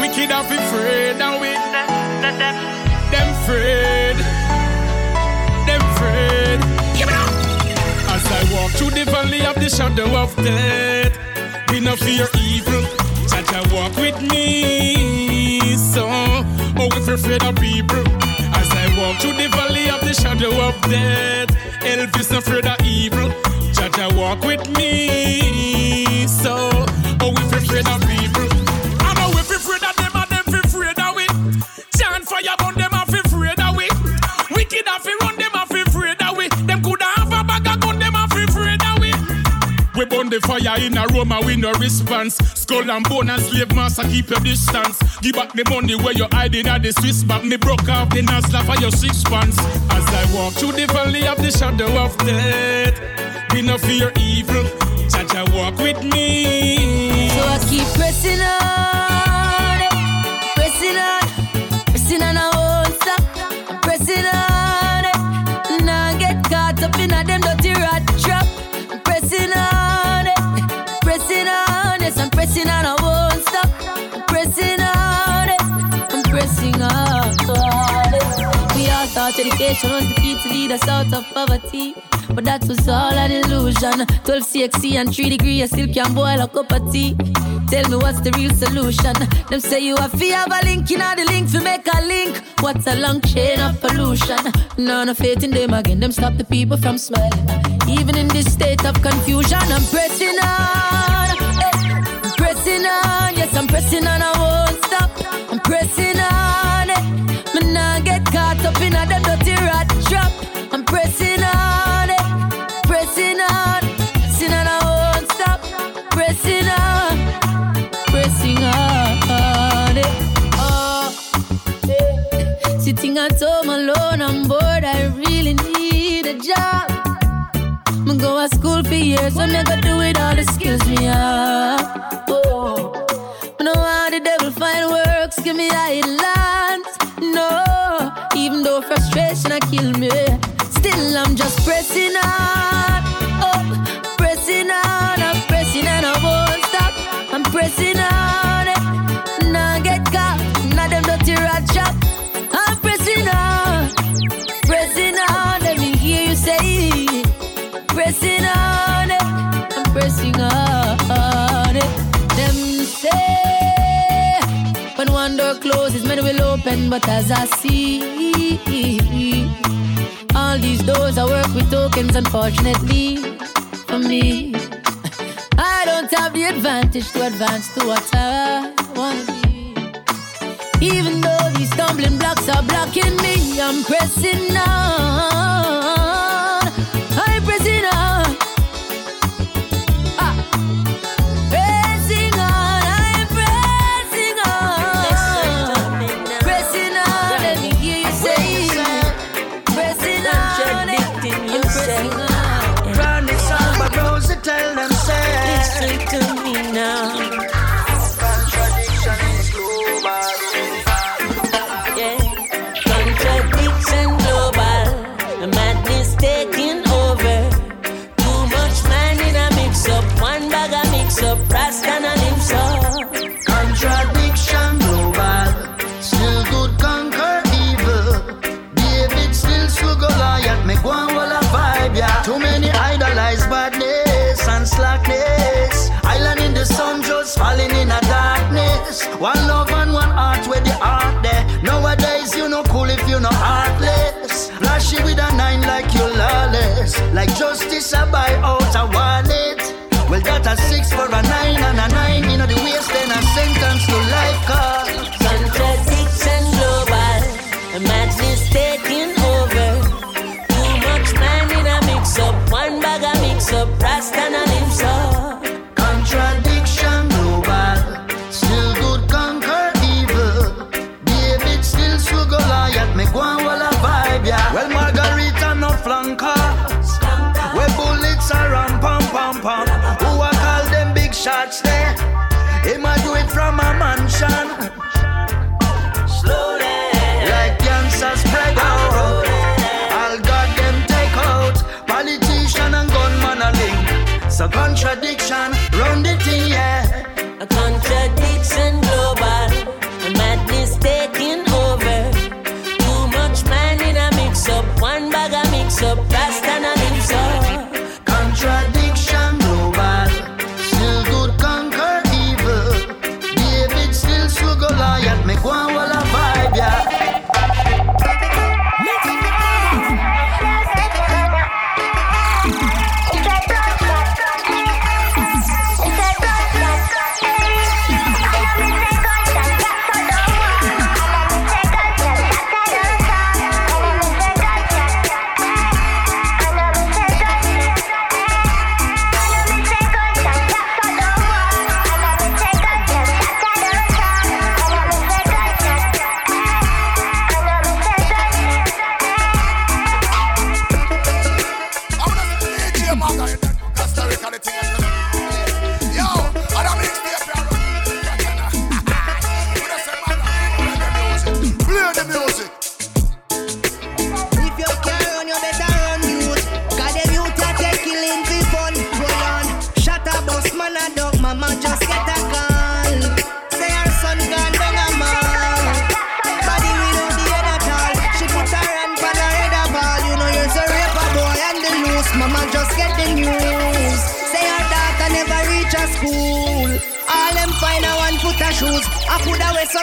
Wicked of afraid of we. Them afraid. Them afraid. As I walk through the valley of the shadow of death, we no fear evil. Such a walk with me. So, oh, you're afraid of people. Walk through the valley of the shadow of death, Elvis afraid of evil. Jah Jah walk with me. The fire in a Roma, we no response. Skull and bone and slave master, keep your distance. Give back the money where you're hiding at the Swiss bank. Me broke off the Nasla for your six pants. As I walk through the valley of the shadow of death, we no fear evil. Jah Jah walk with me. So I keep pressing on, pressing on, I won't stop. I'm pressing on, I'm pressing on. We all thought education was the key to lead us out of poverty. But that was all an illusion. 12 CXC and 3 degree, I still can't boil a cup of tea. Tell me what's the real solution? Them say you have to have a link, you know the link to make a link. What's a long chain of pollution? None of faith in them again, them stop the people from smiling. Even in this state of confusion, I'm pressing on. I'm pressing on, I won't stop. I'm pressing on, eh. Me nah get caught up in a them dirty rat trap. I'm pressing on, eh. pressing on, pressing on, I won't stop. Pressing on, pressing on, eh. oh, eh. Sitting at home alone, I'm bored. I really need a job. Me go to school for years, so me go do it all the skills me have. Oh, know how the devil find works, give me islands. No, even though frustration I kill me, still I'm just pressing on. But as I see, all these doors I work with tokens. Unfortunately for me, I don't have the advantage to advance to what I wanna be. Even though these stumbling blocks are blocking me, I'm pressing on. One love and one heart where the heart there. Nowadays you no cool if you no heartless. Flashy with a nine like you lawless. Like justice I buy out a wallet. Well that a six for a nine and a nine. You know the waste then a sentence shots there? Him a do it from a mansion. Slowly, like cancer spread out. All got them take out. Politician and gunman a link. So contradiction,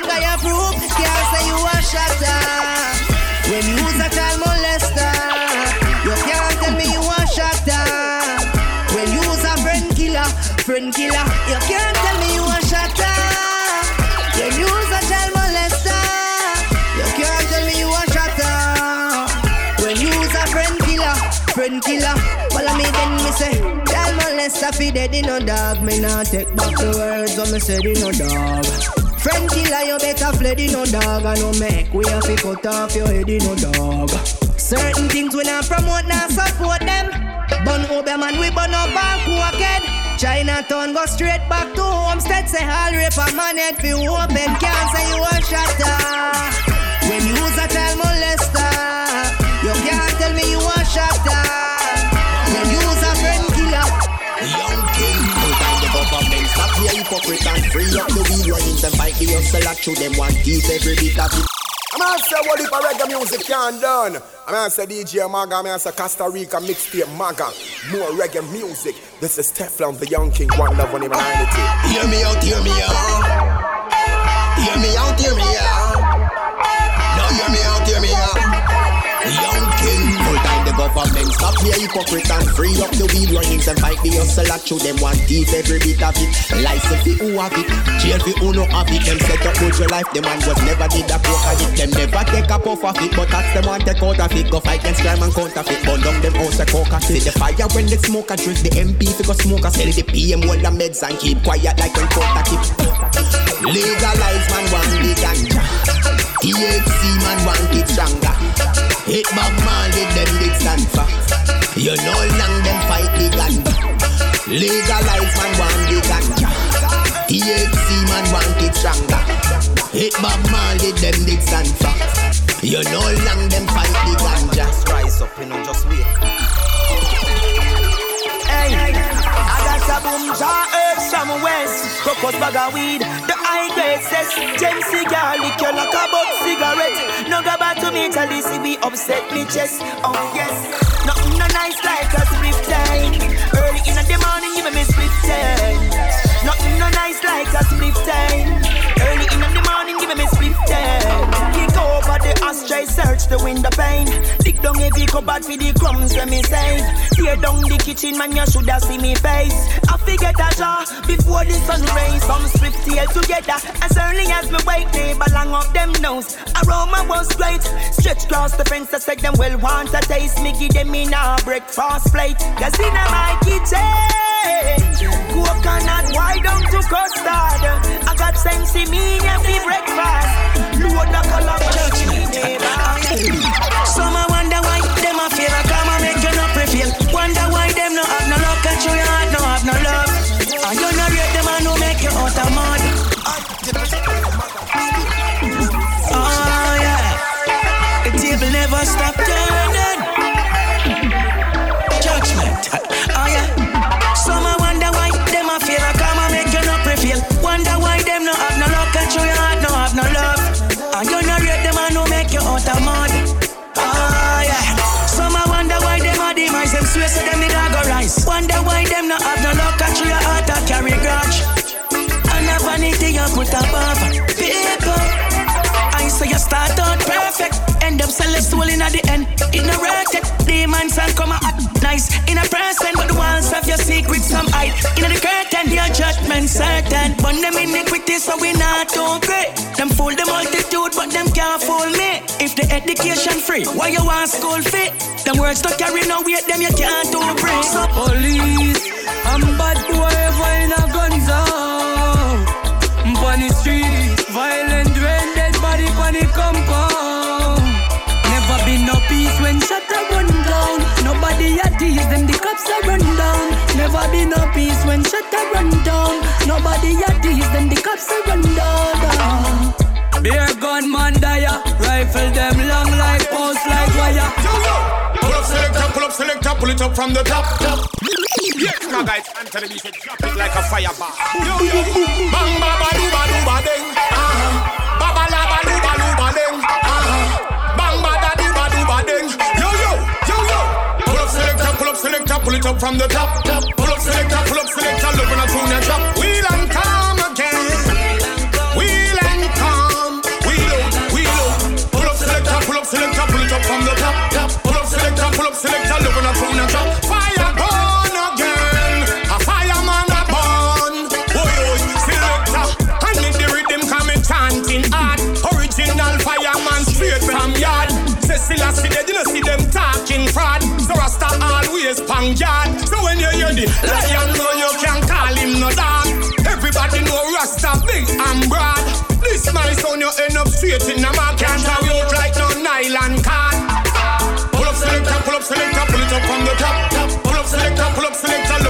guy approve. Can't say you a shatter. When child molester, you can't tell me you a shatter. When you was a friend killer, friend killer, you can't tell me you a shatter. When you was a child molester, you can't tell me you a shatter. When you was a friend killer, friend killer, follow me then me say, child molester fi dead in no dog. Me not take back the words when me said in no dog. Friend killer, you better fled in no dog. I no make we have to cut off your head in no dog. Certain things we not promote, not support them. Bun over man, we burn up all crooked. Chinatown go straight back to homestead. Say all rape a man head fi open. Can't say you a shatter. When you use a molester, Stop your hypocrite and free up the weed Running them fight the hustle at through them one piece every bit of it I'm gonna say what if a reggae music can't done. I'm gonna say DJ Maga, I'm gonna say Costa Rica mixtape Maga. More reggae music. This is Teflon, the young king, one love, one humanity. Hear me out, hear me out Hear me out, hear me government. Stop your hypocrite and free up the weed runnings And fight the hustle at them one teeth every bit of it. License for who have it, jail for who no have it. Them set up with your life, them man was never did a poke at it Them never take a puff of it, but that's them one take out of it. Go fight against crime and counterfeit, burn down them house a coca See the fire when the smoke a drink, the MP fi go smoke a Sell the PM all the meds and keep quiet like when court a keep Legalize man want the ganja THC man want it stronger. Hit man with them big stand for You know long them fight the ganja. Legalize man want the ganja. THC man want it stronger. Hit man with them big stand for You know long them fight the ganja. Just Rise up, you know, just wait. Hey, I a boom, jar herbs from west. Crocus bag of weed, the high grade says. Gem cigar, liquor like a butt cigarette. No go back to me, tell this we upset me chest. Oh yes, nothing no nice like a split time. Early in the morning, you me split time. Nothing no nice like a split time. In the morning, give me split time. Kick over the ashtray, search the window pane. Dig down heavy cupboard for the crumbs when me save. Tear down the kitchen, man, you shoulda see me face. I forget a jar before the sun rays. Some swift tail together. As early as me wake, neighbor long up them nose. Aroma was great. Stretch across the fence, I said them well want a taste. Me give them in a breakfast plate. Cause in my kitchen, coconut, why don't to custard? In the curtain, your judgment certain. Burn them iniquity, so we not great. Them fool the multitude, but them can't fool me. If the education free, why you want school fee? Them words don't carry no weight, them you can't do bring. So Police, I'm bad boy ever a gun zone. On the street, violent rain, dead body on the compound. Never been no peace when shut a tease them, cops a run down. Never been no peace when shut a run down. Nobody a tease them, the cops a run down. Beer gun man dire, rifle them long like post like wire. Pull up selector, pull up selector, pull it up from the top, top. Yes, now guys, enter the beat, drop it like a fireball. Yo, yo, bang, ba, ba, do, ba, do, ba, ding. Uh-huh. Selector, pull it up from the top, top. Pull up selector, pull up selector, loving a tune and drop. Wheel and come again. Wheel and come. Wheel out, wheel out. Pull up selector, pull up selector, pull it up from the top, top. Pull up selector, pull up selector, loving a tune and drop. Always pang yard. So when you hear the lion know you can call him no dog. Everybody know Rasta big and broad. This my son you end up straight in the mark. Can't have you like no nylon card. Pull up selector, pull up selector, pull it up from the top. Pull up selector, pull up selector,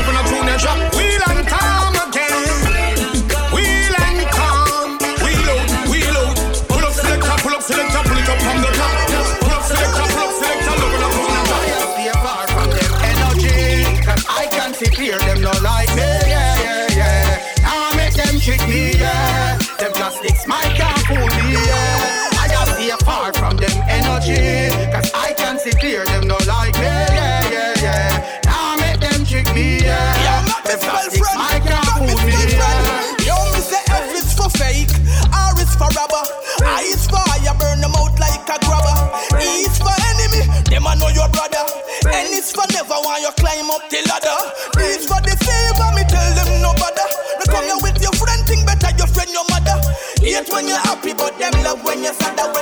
N is for never want you climb up the ladder. D is for the favor, me tell them no bother. No come here with your friend, think better your friend, your mother. Hate when you're happy, but them love when you're sad.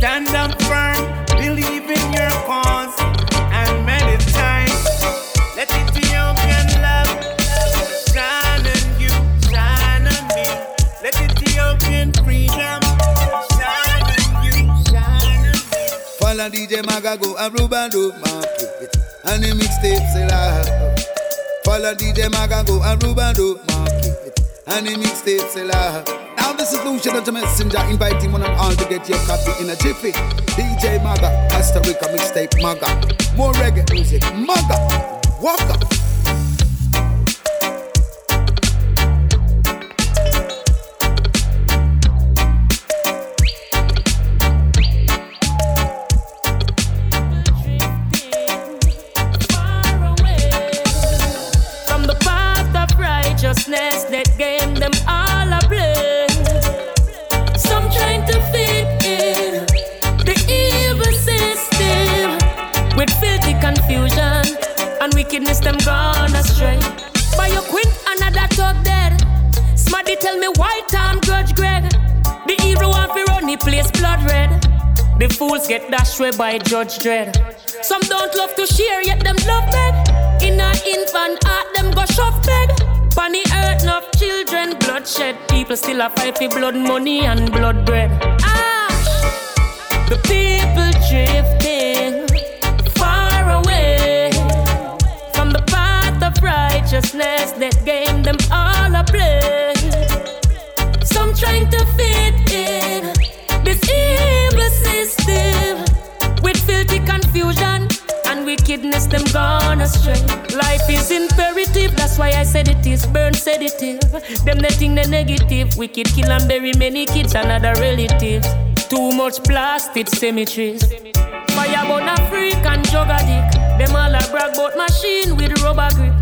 Stand up firm, believe in your cause, and meditate. Let Ethiopian love shine on you, shine on me. Let Ethiopian freedom shine on you, shine on me. Follow DJ Maga go Aruba do market And the mixtape say Follow DJ Maga go Aruba do market And the mixtape la. Now this is Luciano the messenger Inviting one and all to get your copy in a jiffy. DJ Maga, Costa Rica mixtape Maga. More reggae music, Maga. Walk gone astray. By your queen, another talk dead. Smarty tell me why Tom Judge Greg. The evil one fi run the place blood red. The fools get dashed away by Judge Dread. Some don't love to share, yet them love beg. In a infant heart, them go shove beg. On the earth, enough children, bloodshed. People still a fight for blood money and blood bread. Ah, the people drifting righteousness that game them all a play. Some trying to fit in this evil system with filthy confusion and wickedness. Them gone astray. Life is imperative, that's why I said it is burn sedative. Them they think they negative, wicked kill and bury many kids and other relatives. Too much plastic cemeteries. Fire burn a freak and jug addict. Them all a brag about machine with rubber grip.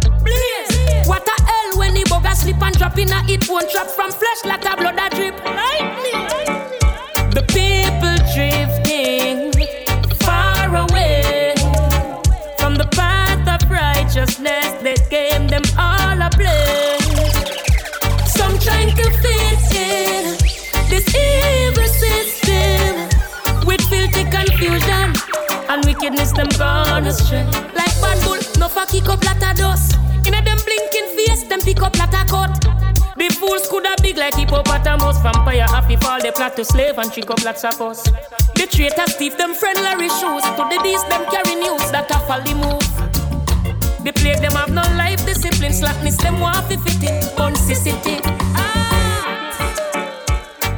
Blaze. What a hell when the slip and drop in a it won't drop from flesh like a blood a drip. The people drifting far away from the path of righteousness that gave them all a play. Some trying to fit in this evil system with filthy confusion and wickedness. Them gone astray like bad bull. No fuck kick up like hippopotamus. Vampire happy fall, they plot to slave and trick up lots of us. The traitors thief them friend Larry shoes. To the beast, them carry news that a folly move. The plague them have no life discipline. Slackness them want to fit in. Unsissity. Ah!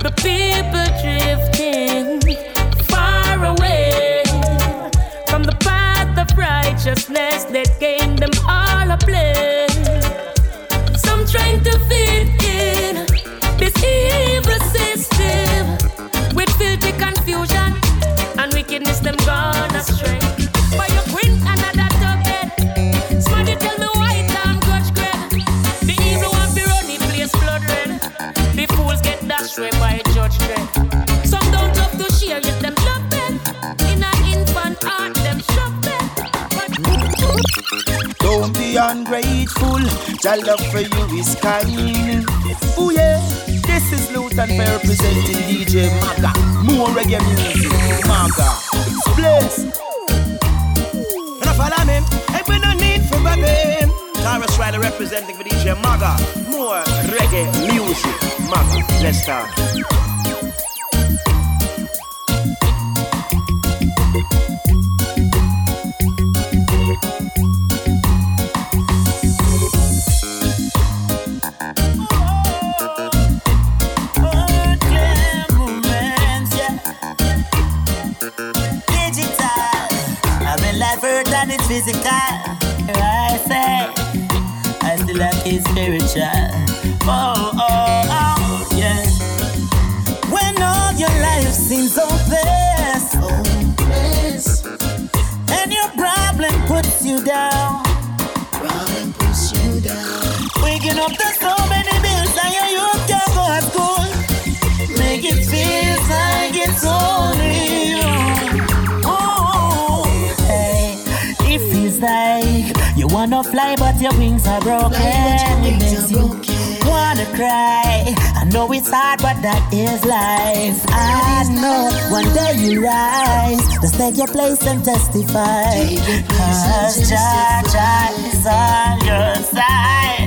The people drifting far away from the path of righteousness that gave them all a play. Some trying to fit in this evil system with filthy confusion and wickedness. Them gone astray. By your. Somebody tell me why. The evil one be run the place blood red. The fools get by Judge. Some don't love to share, yet them. In an infant heart, them. Don't be ungrateful. Your love for you is kind. Oh yeah, this is Luton Fyah representing DJ Maga. More reggae music, Maga. And I follow me. Hey, we no need for baby. Tarrus Riley representing for DJ Maga. More reggae music, Maga. Let's start. Physical. I say, eh? I still like it spiritual. Oh, oh, oh, yeah. When all your life seems hopeless, hopeless, and your problem puts you down, problem puts you down. Waking up, there's so many bills, and your youth can't go to school. Make it feel like it's only Wanna fly, but your wings are broken. It makes you wanna cry. I know it's hard, but that is life. I know one day you rise. Just take your place and testify. Cause Jah Jah is on your side.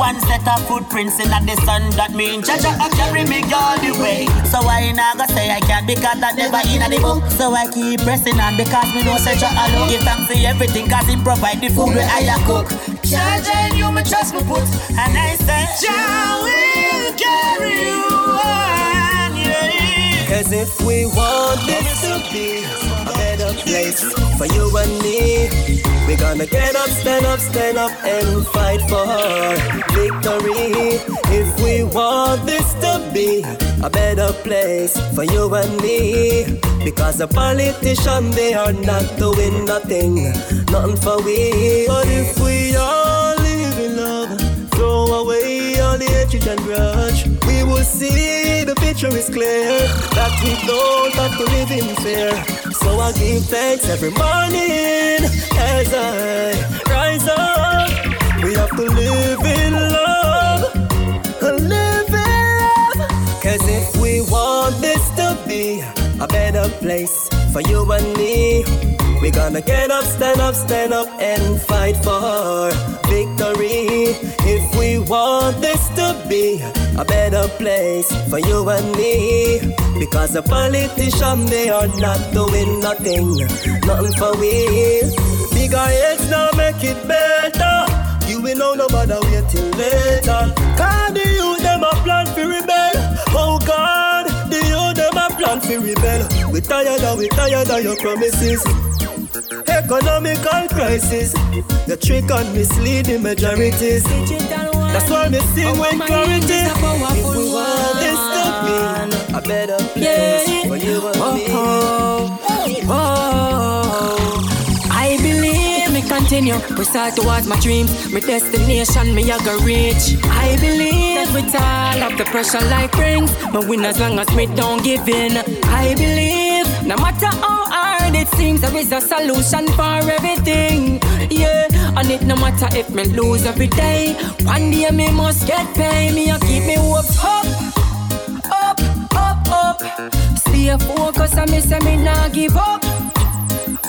One set of footprints in the sun, that means Jah Jah carry me all the way. So I not go say I can't because that never in the book. So I keep pressing on because me know say Jah alone give thanks for everything, cause He provide the food where I a cook. Jah in you me trust me put, and I say Jah will carry you on, yeah. Cause if we want this to be a better place for you and me, we gonna get up, stand up, stand up and fight for victory. If we want this to be a better place for you and me, because the politicians they are not doing nothing, nothing for we. But if we all live in love, throw away all the hatred and grudge, we will see the picture is clear that we don't have to live in fear. So I give thanks every morning as I rise up. We have to live in love, live in love. Cause if we want this to be a better place for you and me, we gonna get up, stand up, stand up and fight for victory. If we want this to be a better place for you and me, because the politicians they are not doing nothing, nothing for we. Bigger heads now make it better. You will know no wait till later. Cause the youth them a plan for rebel. Oh God, the youth them a plan for rebel. We tired of, we tired of your promises. Economical crisis, the trick and misleading majorities. That's why me sing with clarity. If we want this to be a better place for you and me. Oh, oh. I believe me continue. We start towards my dreams. My destination, me I go reach. I believe with all of the pressure life brings, but win as long as me don't give in. I believe no matter how hard it seems, there is a solution for everything. Yeah, and it no matter if me lose every day. One day me must get paid. Me I keep me hopes up, up, up, up. Stay focused and me say me nah give up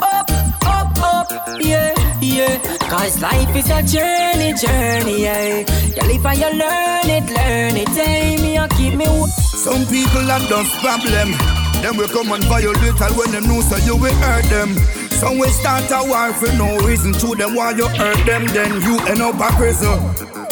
up, up, up, yeah, yeah. Cause life is a journey, journey, yeah. You live and you learn it, learn it, hey. Me, I keep me. w- Some people have done problem. Them will come and violate all when them know so you will hurt them. Some will start a war for no reason to them while you hurt them, then you end up a prison.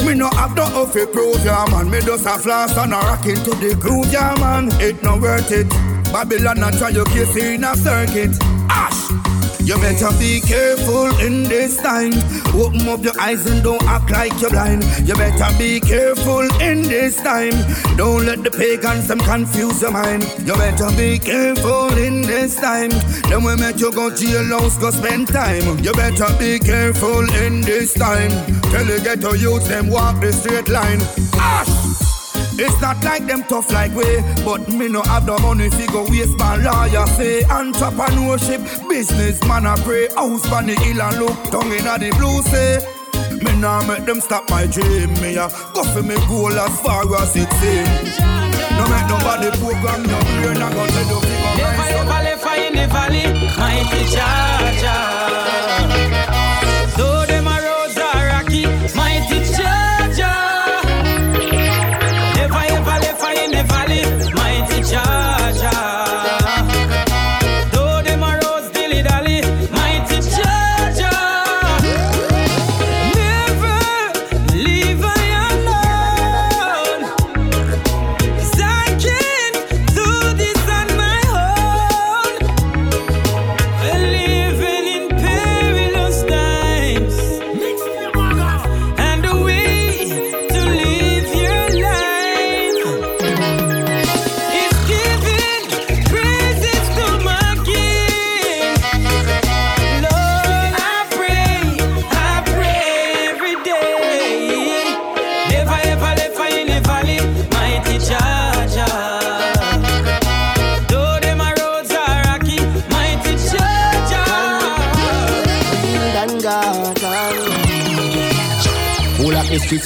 Me no have no off it prove ya man. Me just a floss and a rock into the groove ya man. It no worth it. Babylon a try your case in a circuit. Ash. You better be careful in this time. Open up your eyes and don't act like you're blind. You better be careful in this time. Don't let the pagans them confuse your mind. You better be careful in this time. Then we make you go jail house, go spend time. You better be careful in this time. Tell you get to youth them walk the straight line. Ash! It's not like them tough like we, but me no have the money fi go waste my lawyer say entrepreneurship, business man I pray house on the hill and look down inna the blue say. Me nah make them stop my dream, me a go for me goal as far as it seems. No make nobody program your brain, I go tell you fi go Never rise ever left in the valley, mighty Jah Jah.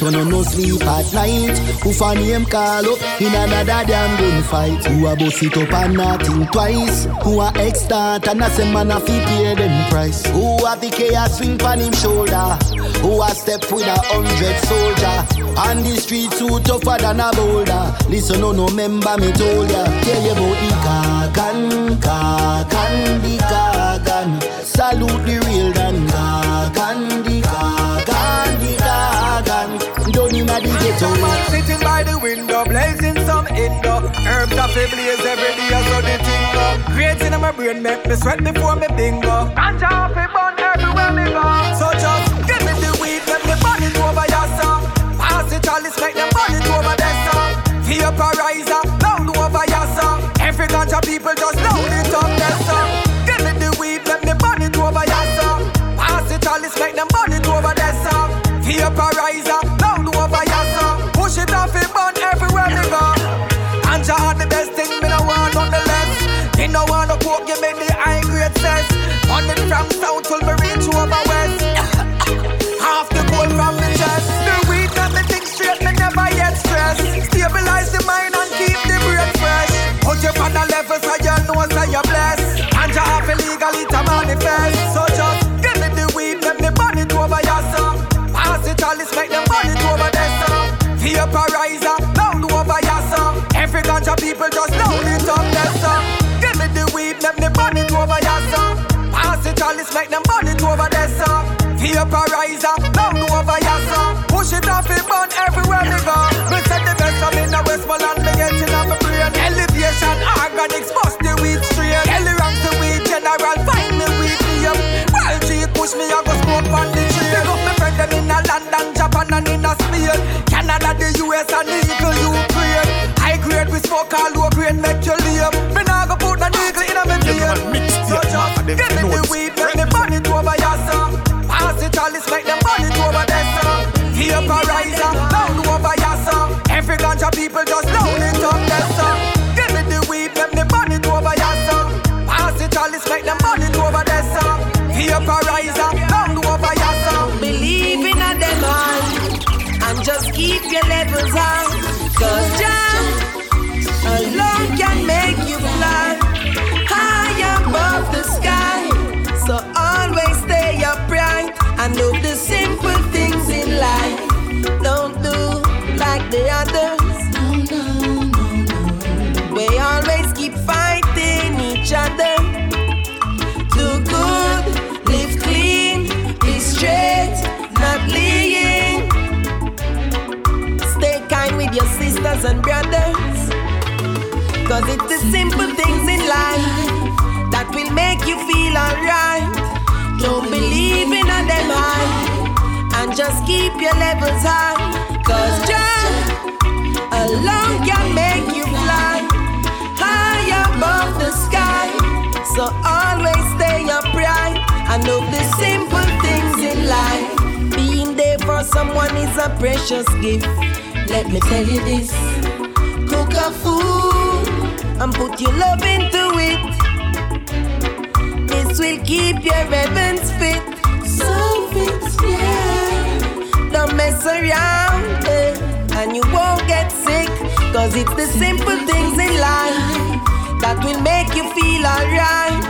Streets when no no sleep at night. Who for name call up in another damn gunfight? Who a boss it up and not think twice? Who a extant and a say man a fi pay them price? Who a the chaos swing pan him shoulder? Who a step with a hundred soldier? On the street too tougher than a boulder. Listen, no, no, member me told ya. Tell you about the Kagan, Kagan, the Kagan. Salute the real the ghetto. Man sitting by the window, blazing some Indo. Herbs the blaze every day, so the thing go. Grades in my brain make me sweat before me bingo. Ganja off it burn everywhere me go. So just give me the weed, let me burn it over your song. Pass it all, let's make them burn it over song. Vaporizer, loud over your song. Every ganja people just load it up song. Give me the weed, let me burn it over your song. Pass it all, let's make them burn it over song. Vaporizer, no want no coke, give me the high grade. On it from south till me reach over west. Half the gold from the chest. The weed got me think straight, me never yet stress. Stabilize the mind and keep the brain fresh. Put you on a level so you know so you're blessed. And you have illegal it a manifest. So just give me the weed, let me burn it over your song. Pass it let's make them burn it over their. Vaporizer, loud over your song. Every ganja people just Let's make them burn it over their song. Vaporizer, loud over your song. Push it off, it burn everywhere me go. Me set the best I'm in the Westmoreland, me get in on my brain. Elevation, organics, bust the weed straight. Ellie ranks the weed general, find me weed me. While G push me, I go smoke on the tree. Pick up my friend them in a London, Japan and in a Spain. Canada, the US and even Ukraine. High grade, we smoke all low grade, make you live. Your levels high. Cause Jah alone can make you fly high above the sky. So always stay upright and do the simple things in life. Don't do like the others. Cause it's the simple things in life that will make you feel alright. Don't believe in a them high and just keep your levels high. Cause Jah alone can make you fly high above the sky. So always stay upright and know the simple things in life. Being there for someone is a precious gift. Let me tell you this. Cook a food and put your love into it. This will keep your heavens fit. So fit, yeah. Don't mess around, eh, and you won't get sick. Cause it's the simple things in life that will make you feel alright.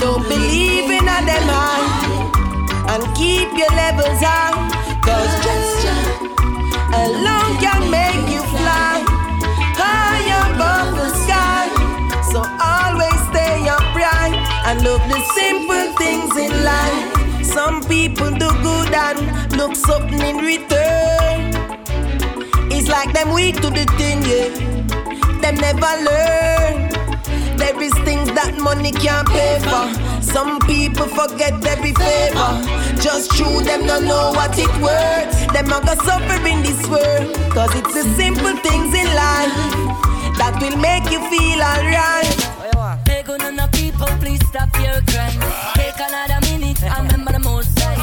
Don't believe in a high and keep your levels high. Cause just alone can make you fly So always stay upright and love the simple things in life. Some people do good and look something in return. It's like them weak to the thing, yeah. Them never learn. There is things that money can't pay for. Some people forget every favor. Just true, them don't know what it worth. Them a go suffer in this world. Cause it's the simple things in life that will make you feel alright. Beg on the people, please stop your crime. Take another minute and remember the most time.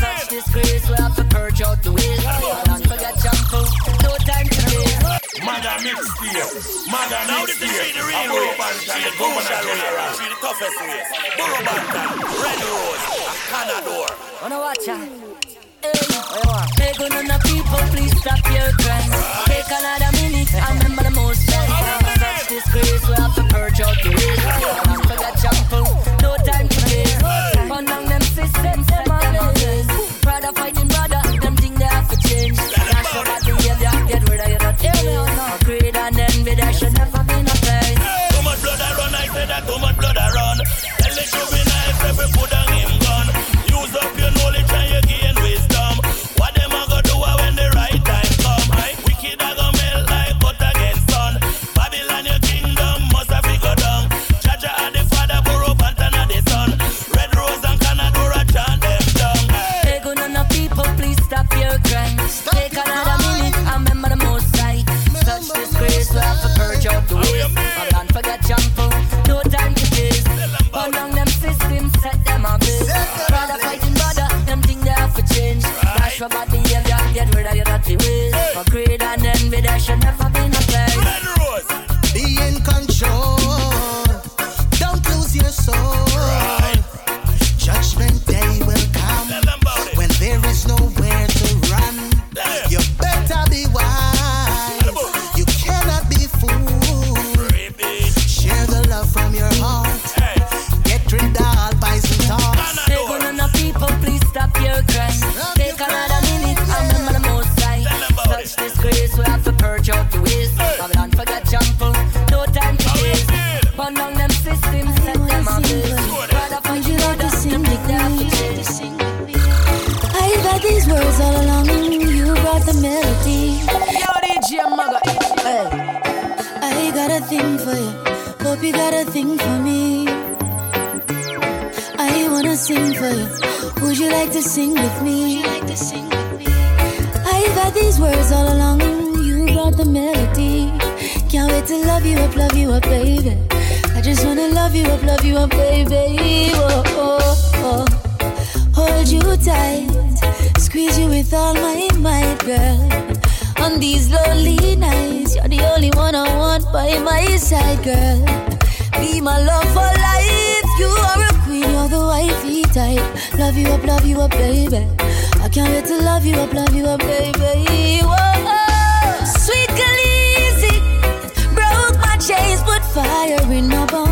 Such disgrace, we have to purge out the waste. Don't forget shampoo, no time to waste. Mother mixtape, mother Now this is mixtape. see the A real Burro way. Banton, See the the governor crucial way. general. See the toughest way. Burro Banton, Red Rose, and Canador. Wanna watch ya? Hey, good on the people, please stop your crime. Take another minute, I remember the most Touch this disgrace, we have to purge out the waste. should never for you. Would you like to sing with me? I've had these words all along. You brought the melody. Can't wait to love you up, love you up, baby. I just wanna love you up, love you up, baby. Oh, oh, oh. Hold you tight, squeeze you with all my might, girl. On these lonely nights, you're the only one I want by my side, girl. Be my love for life. You are a are the wifey type. Love you up, love you up, baby. I can't wait to love you up, love you up, baby. Whoa, oh. sweet Khaleesi broke my chains, put fire in my bones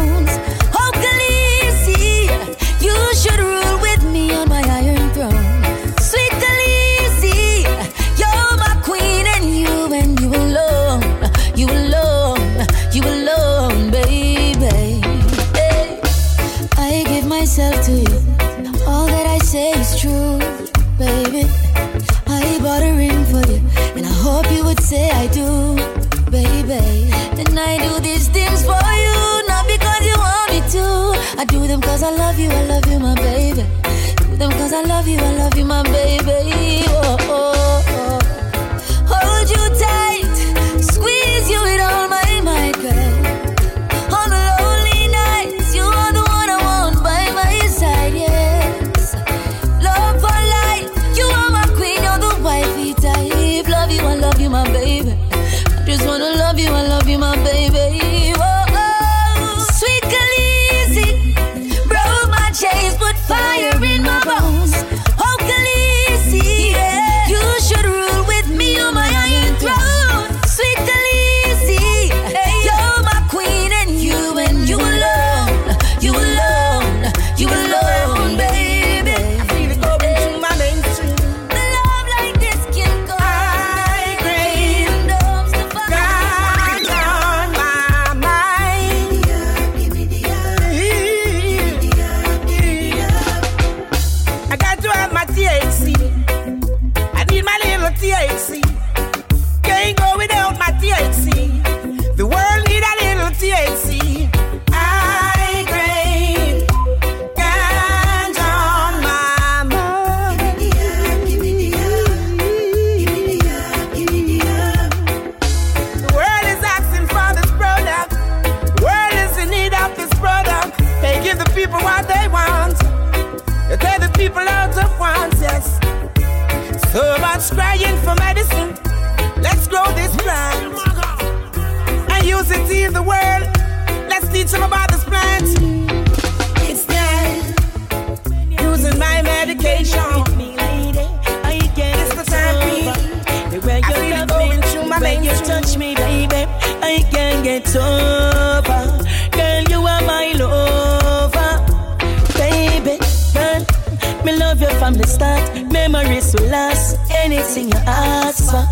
from the start. Memories will last. Anything you ask for.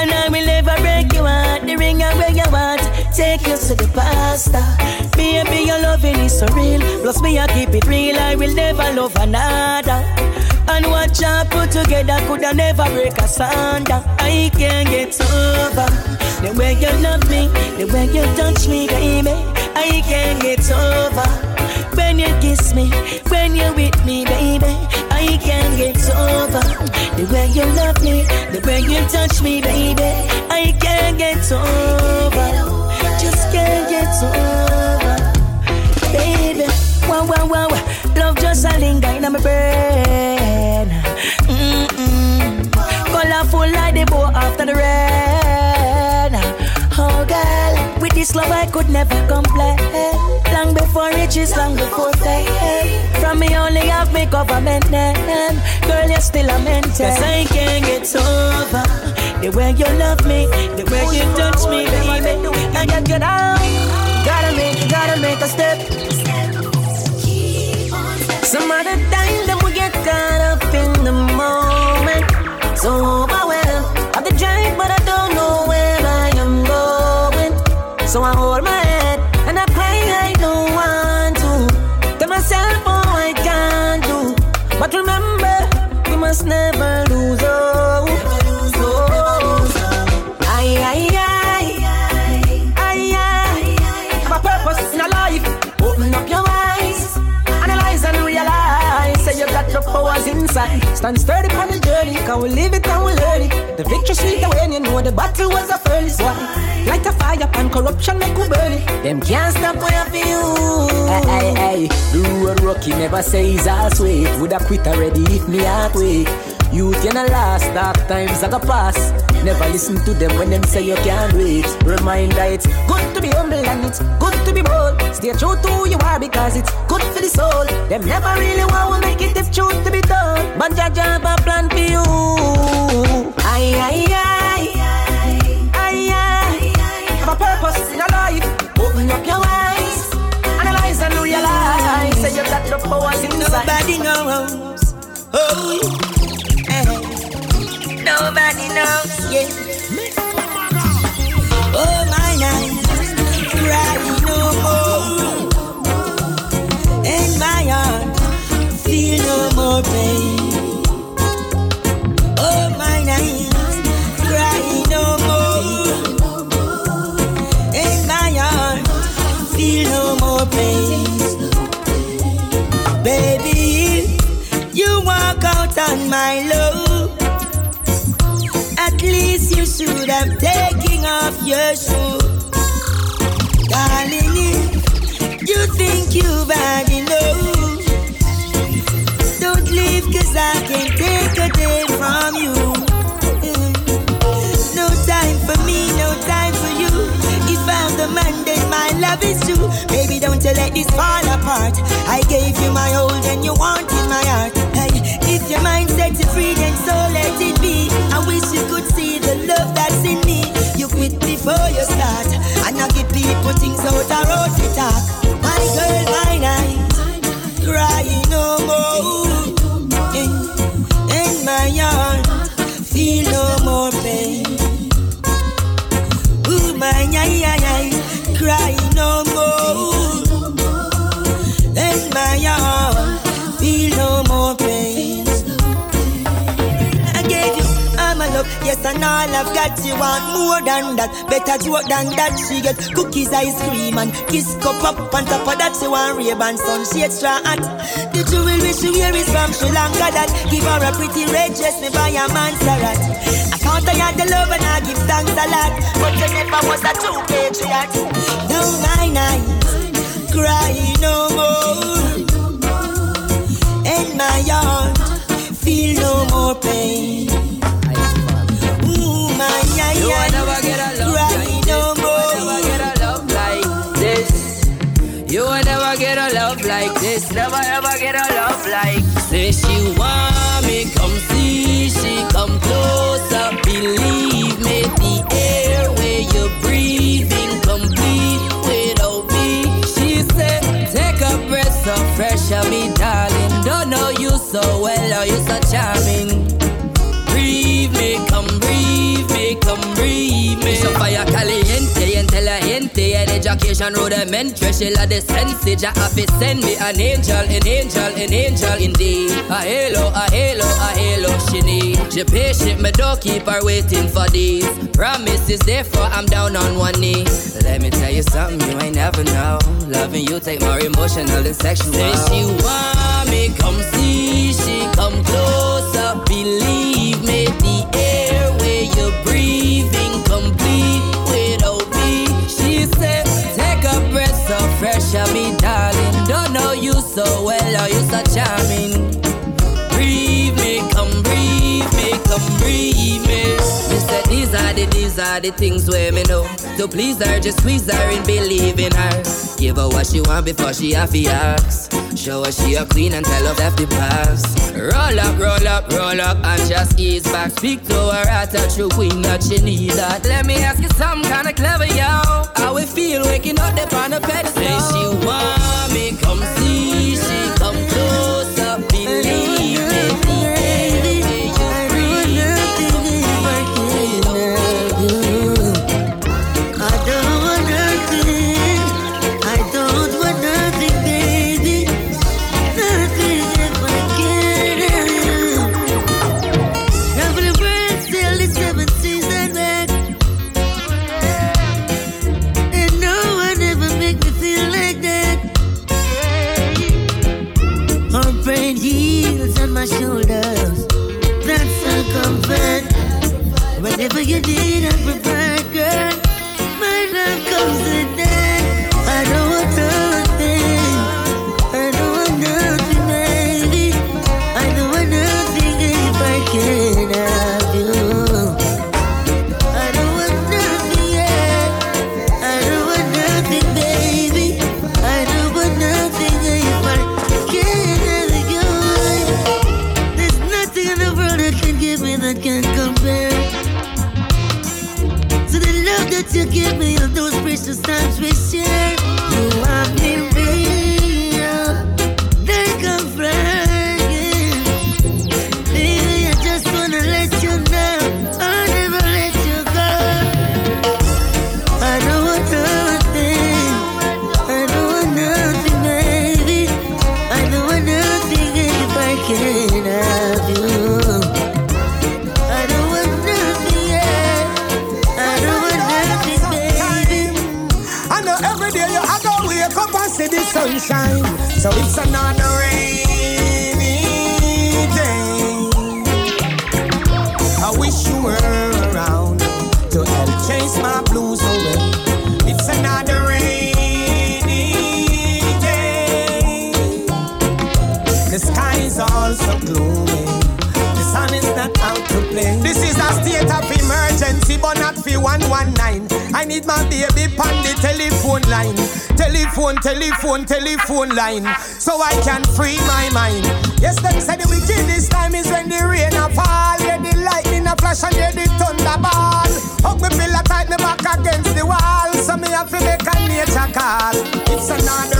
And I will never break you heart. The ring where you want. Take you to the pastor. Ah, baby, your loving is so real. Plus me, I keep it real. I will never love another. And what you put together could I never break asunder. I can't get over the way you love me, the way you touch me, baby. I can't get over when you kiss me, when you're with me, baby. I over the way you love me, the way you touch me, baby. I can't get over, just can't get over, baby. Wow, wow, wow, love just a linger in my brain. Mm-mm. Colorful like the bow after the rain. Oh, girl, with this love I could never complain. Riches, long before fame. From me only have me government name. Girl, you're still a mentor. Cause I can't get over the way you love me, the way you touch me, baby. I got you down. Gotta make, gotta make a step. Some other time, Stand sturdy on the journey Can we live it and we learn it The victory sweet when you know the battle was a furnace one Light a fire and corruption make we burn it Them can't stop when I feel Hey, hey, hey, the road rocky never say it's all sweet. Would I quit already if me heart weak? Youth can last, dark times I go pass. Never listen to them when them say you can't wait. Reminder it's good to be humble and it's good to be bold. Stay true to who you are because it's good for the soul. Them never really want to make it if truth to be done. But Jah Jah have a plan for you. Aye, aye, aye. Aye, aye. aye. Have a purpose in your life. Open up your eyes. Analyze and realize. Say you got the powers inside. Nobody knows. Oh. Nobody knows. Yeah. Oh, my night. Cry no more. You walk out on my love, at least you should have taken off your shoes, darling. You think you've had enough, cause I can't take a day from you. Mm. No time for me, no time for you. If I'm the man, then my love is true. Baby, don't you let this fall apart. I gave you my all, then you wanted my heart. Hey, if your mind set you free, then so let it be. I wish you could see the love that's in me. You quit before you start, and I give people things out the road to talk. My girl, my night, cry no more. My heart, feel no more pain. Ooh, my ay, ay, ay, cry no more. All I've got. She want more than that, better joke than that. She get cookies, ice cream, and kiss cup up on top of that. She want Ray-Ban sunshade straw hat. The jewelry she wear is from Sri Lanka. That give her a pretty red dress, me buy a Montserrat. I can't tell the love and I give thanks a lot, but you never was a true patriot. Now my night, cry no more. In my heart, feel no more pain. Will never get a love like this. more. You will never get a love like this. You will never get a love like this. Never ever get a love like. Say she want me, come see. She come closer, believe me. The air where you're breathing, complete without me. She said, take a breath so fresh of me, darling. Don't know you so well. oh you so charming. Caliente, intelligente, and education rudimentary. She la the sense, Jah have send me an angel, an angel, an angel indeed. A halo, a halo, a halo she need. She patient, me don't keep her waiting for these. Promises, therefore I'm down on one knee. Let me tell you something you ain't never know. Loving you take more emotional than sexual. Say she want me, come see, she come closer, believe me, the air where without me. She said, take a breath so fresh of me, darling. Don't know you so well, are you so charming? Breathe me, come breathe me, come breathe me. These are the, these are the things where me know. So please her, just squeeze her and believe in her. Give her what she want before she have to ask. Show her she a queen and tell her left the past. Roll up, roll up, roll up and just ease back. Speak to her at a true queen that she need that. Let me ask you something kinda clever, yo. How we feel waking up there on a pedestal? Say she want me, come see, she come closer, believe you need a Need my baby on the telephone line. Telephone, telephone, telephone line. So I can free my mind. Yes, them say the wickedest time is when the rain a fall. Yeah, the lightning a flash and yeah, the thunderball. Hug me pillow tight me back against the wall. So me have to make a nature call. It's another rainy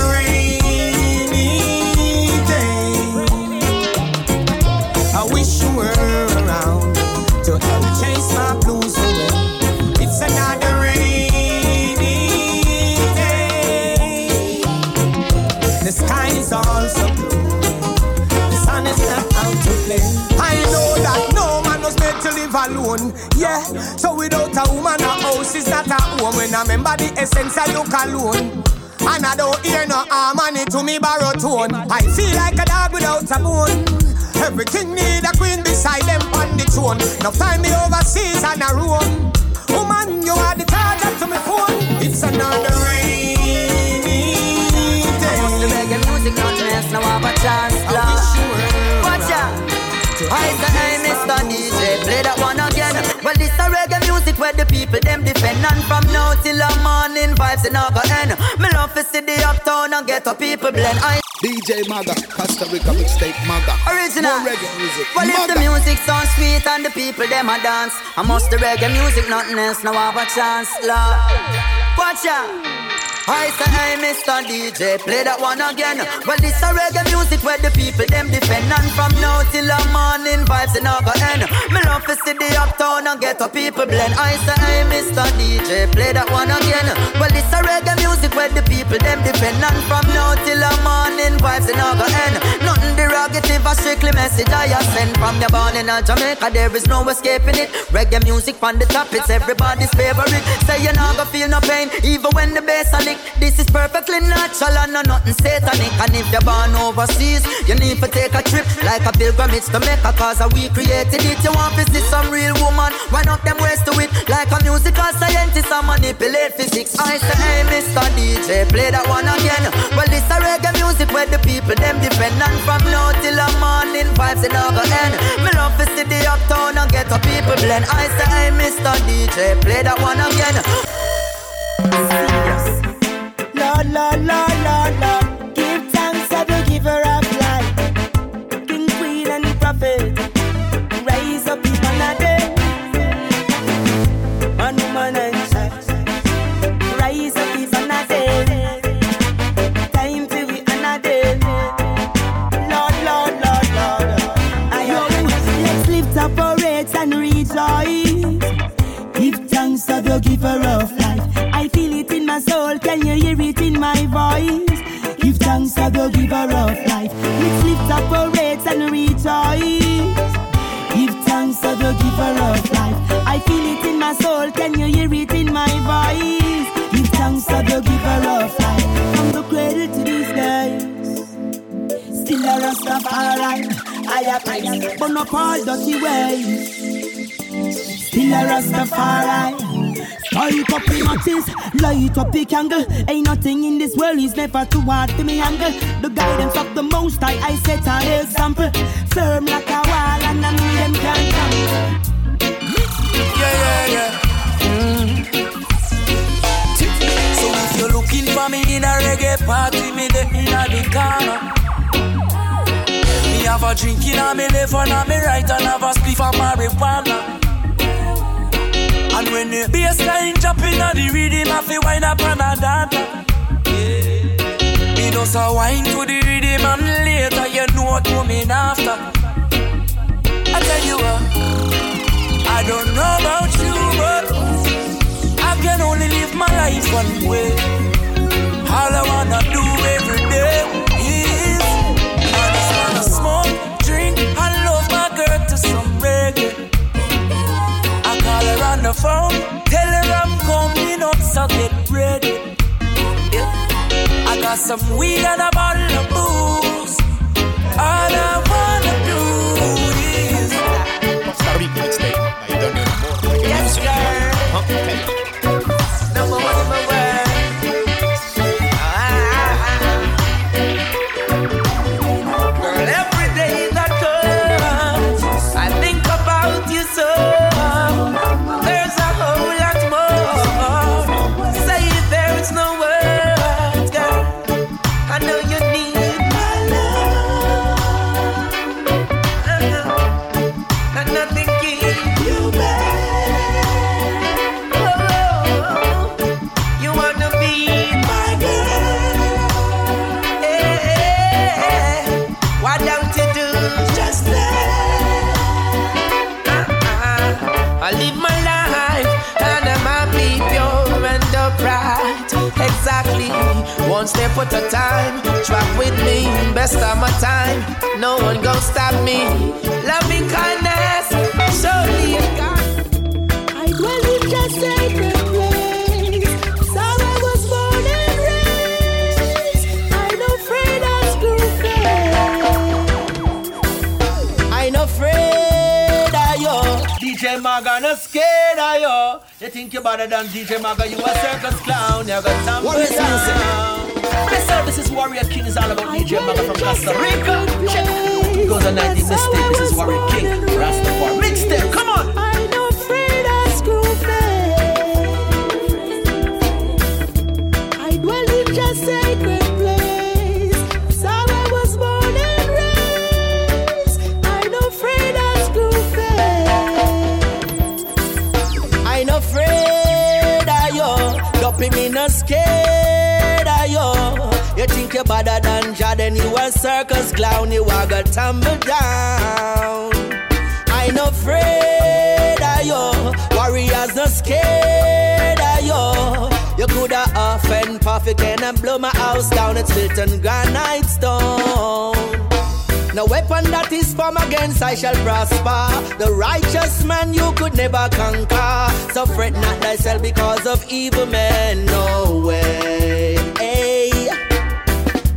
a woman, a house is not a home. When I remember the essence, I look alone. And I don't hear no harmony to me borrow tone. I feel like a dog without a bone. Every king need a queen beside them on the throne. No time me overseas and a roam. Woman, you are the target to my phone. It's another rainy day. I the reggae music not mess, now have a chance, love. Watch out. I say, hey, Mr. DJ, play that one again. Well, this a music where the people them defend. And from now till the morning, vibes in go end. Me love to see the uptown and get the people blend. I DJ Maga, Costa Rica mixtape Maga. Original. More reggae music. Well, if the music sounds sweet and the people them a dance, I must the reggae music nothing else. Now have a chance, love. Watch out. I say, hey, Mr. DJ, play that one again. Well, this a reggae music where the people them defend. And from now till the morning, vibes in go end. Me love to see the uptown and get the people blend. I say, hey, Mr. DJ, play that one again. Well, this a reggae music where the people them defend. And from now till the morning, vibes in go end. Nothing derogative, a strictly message I send. From your born in a Jamaica, there is no escaping it. Reggae music on the top, it's everybody's favorite. Say you're not gonna feel no pain, even when the bass a lick. This is perfectly natural and no nothing satanic. And if you're born overseas, you need to take a trip like a pilgrimage to Mecca, cause we created it. You want to see some real woman, wind up them ways to it like a musical scientist and manipulate physics. I say, hey, Mr. DJ, play that one again. Well, this a reggae music where the people them defend, and from now till the morning vibes in over end. Me love to see the uptown and get the people blend. I say, hey, Mr. DJ, play that one again. Lord, Lord, Lord, Lord, Lord. Give thanks to the giver of life. King, queen, and prophet. Rise up even a day. Man, woman, and child. Rise up even a day. Time to be another day. Lord, Lord, Lord, Lord. I Let's lift up our rates and rejoice. Give thanks to the giver of life. Can you hear it in my voice? Give thanks to the giver of life. Let's lift up our rates and rejoice. Give thanks to the giver of life. I feel it in my soul. Can you hear it in my voice? Give thanks to the giver of life. From the cradle to these days. Still a Rastafari. I have praise. Burn up all dirty ways. Still a Rastafari. Light up the matches, light up the candle. Ain't nothing in this world is never too hard to me handle. The guidance of the most high, I set an example. Firm like a wall, and I know them can't come. Yeah, yeah, yeah. Mm. So if you're looking for me in a reggae party, me there in the corner. Me have a drink in a me left and a me right and have a spliff of marijuana. And when the bassline in a the rhythm, I feel wind up and a dance. Me just a wine to the rhythm and later you know what coming after. I tell you what, I don't know about you, but I can only live my life one way. All I wanna do every day call her on the phone, tell her I'm coming up, so get ready. Yeah. I got some weed and a bottle of booze. All I wanna do is Costa Rica one step at a time. Track with me, best of my time. No one gon' stop me. Loving kindness, surely it Maga scared of you. You think you're better than DJ Maga, you a circus clown. You got some What is up, this is Warrior King, is all about DJ Maga from Costa Rica. Check. Goes on 90 mistake, this is Warrior King. Rastafari. Circus clown, you are gonna tumble down. I no afraid of you, warriors no scared of you. You coulda off and puff, you blow my house down. It's built on granite stone. No weapon that is formed against I shall prosper. The righteous man you could never conquer. So fret not thyself because of evil men. No way.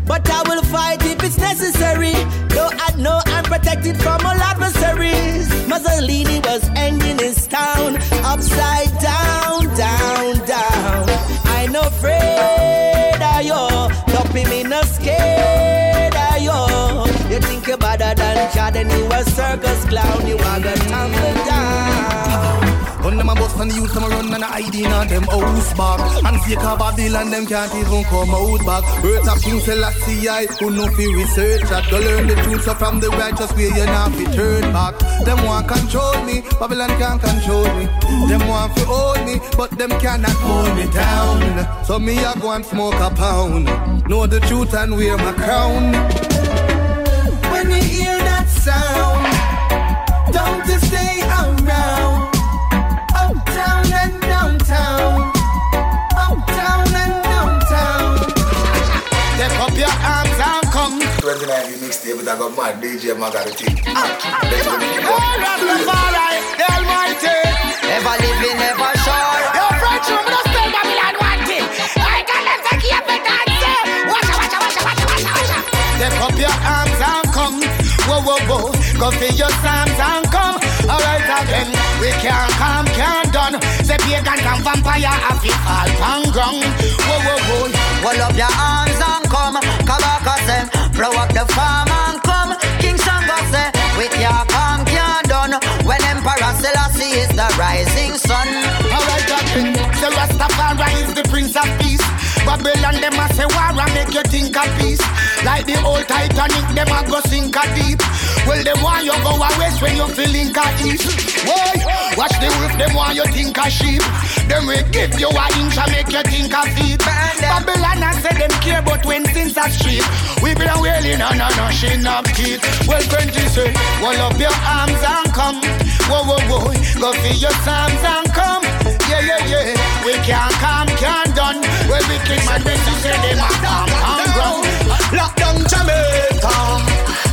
But I will fight if it's necessary. Though I know I'm protected from all adversaries. Mussolini was ending his town upside down, down, down. I no afraid of you. Don't be me no scared of you. You think you're better than Chad and you a circus clown. You are gonna tumble down. When them a bust on the youth, them a run and a hiding on them house back. And fake a Babylon, them can't even come out back. Words of King Selassie, I who know fi research that. Go learn the truth so from the righteous way, you not fi turn back. Them want control me, Babylon can't control me. Them want fi hold me, but them cannot hold me down. So me a go and smoke a pound. Know the truth and wear my crown. When you hear that sound, don't you stay come. 29 mixtape with I got my DJ Maga the thing. Ah, ah, ah, oh, Rastafari, the Almighty. Never living, never sure. Your friends, you must tell Babylon one thing. I can let the key up and dance. Watch out, watch out, watch out, watch out, watch out, watch out. Step up your arms and come. Whoa, whoa, whoa. Go feel your psalms and come. Alright again. We can't come, can't done. The pagan and vampire have it all pan ground. Whoa, whoa, whoa. Hold up your arms blow up the farm and come. King Shango say, with your calm can't done. When Emperor Selassie is the rising sun. Alright again. The Rastafari is the Prince of. Babylon, them a say war and make you think of peace. Like the old Titanic, them a go sink a deep. Well, them want you go a west when you feeling a east. Why? Watch the wolf, them want you think a sheep. Them will give you a inch and make you think a feet. Babylon, I say them care but when things are street. We been wailing on and a she not keep. Well, French say, hold up your arms and come. Whoa, whoa, whoa, go feel your psalms and come. Yeah, yeah, yeah. We can't come, can't done. Well, we kick man when you say them a calm, calm ground. Lock down Jamaica.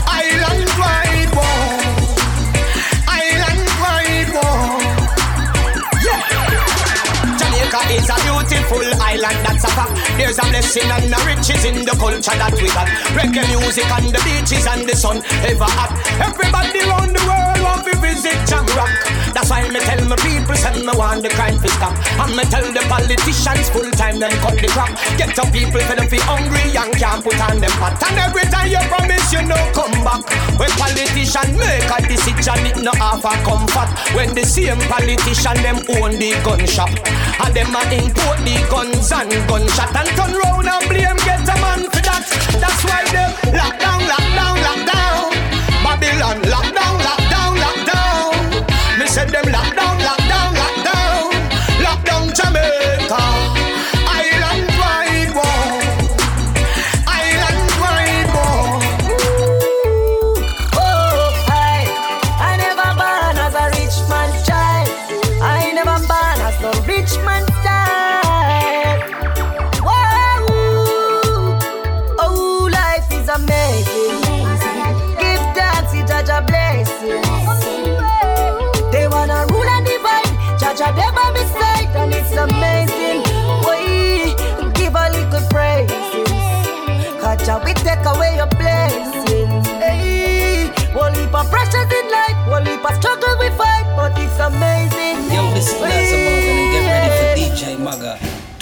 Island wide. Island wide. Jamaica is a beautiful island, that's a fact. There's a blessing and a riches in the culture that we got. Reggae music and the beaches and the sun ever hot. Everybody around the world to visit Jam Rock. That's why me tell my people, send me want the crime to stop. And me tell the politicians full time them cut the crap. Get some people for them feel hungry and can't put on them pot. And every time you promise you no come back. When politician make a decision, it no half a comfort. When the same politician them own the gun shop. And them a import the guns and gunshot. And turn round and blame get a man for that. That's why them lock down, lock down, lock down. Babylon lock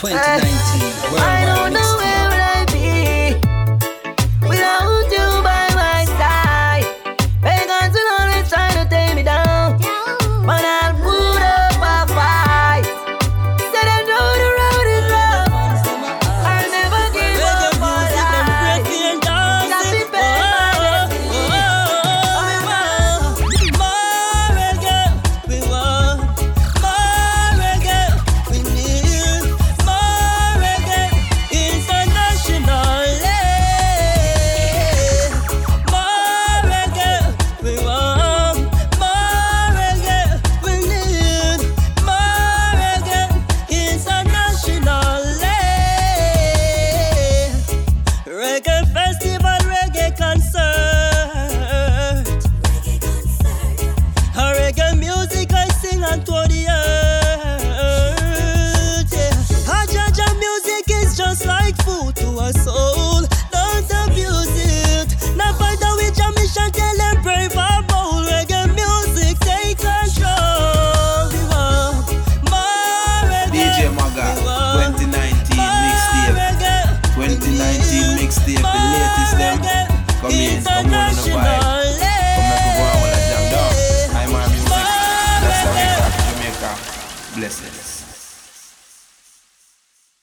2019 I Worldwide don't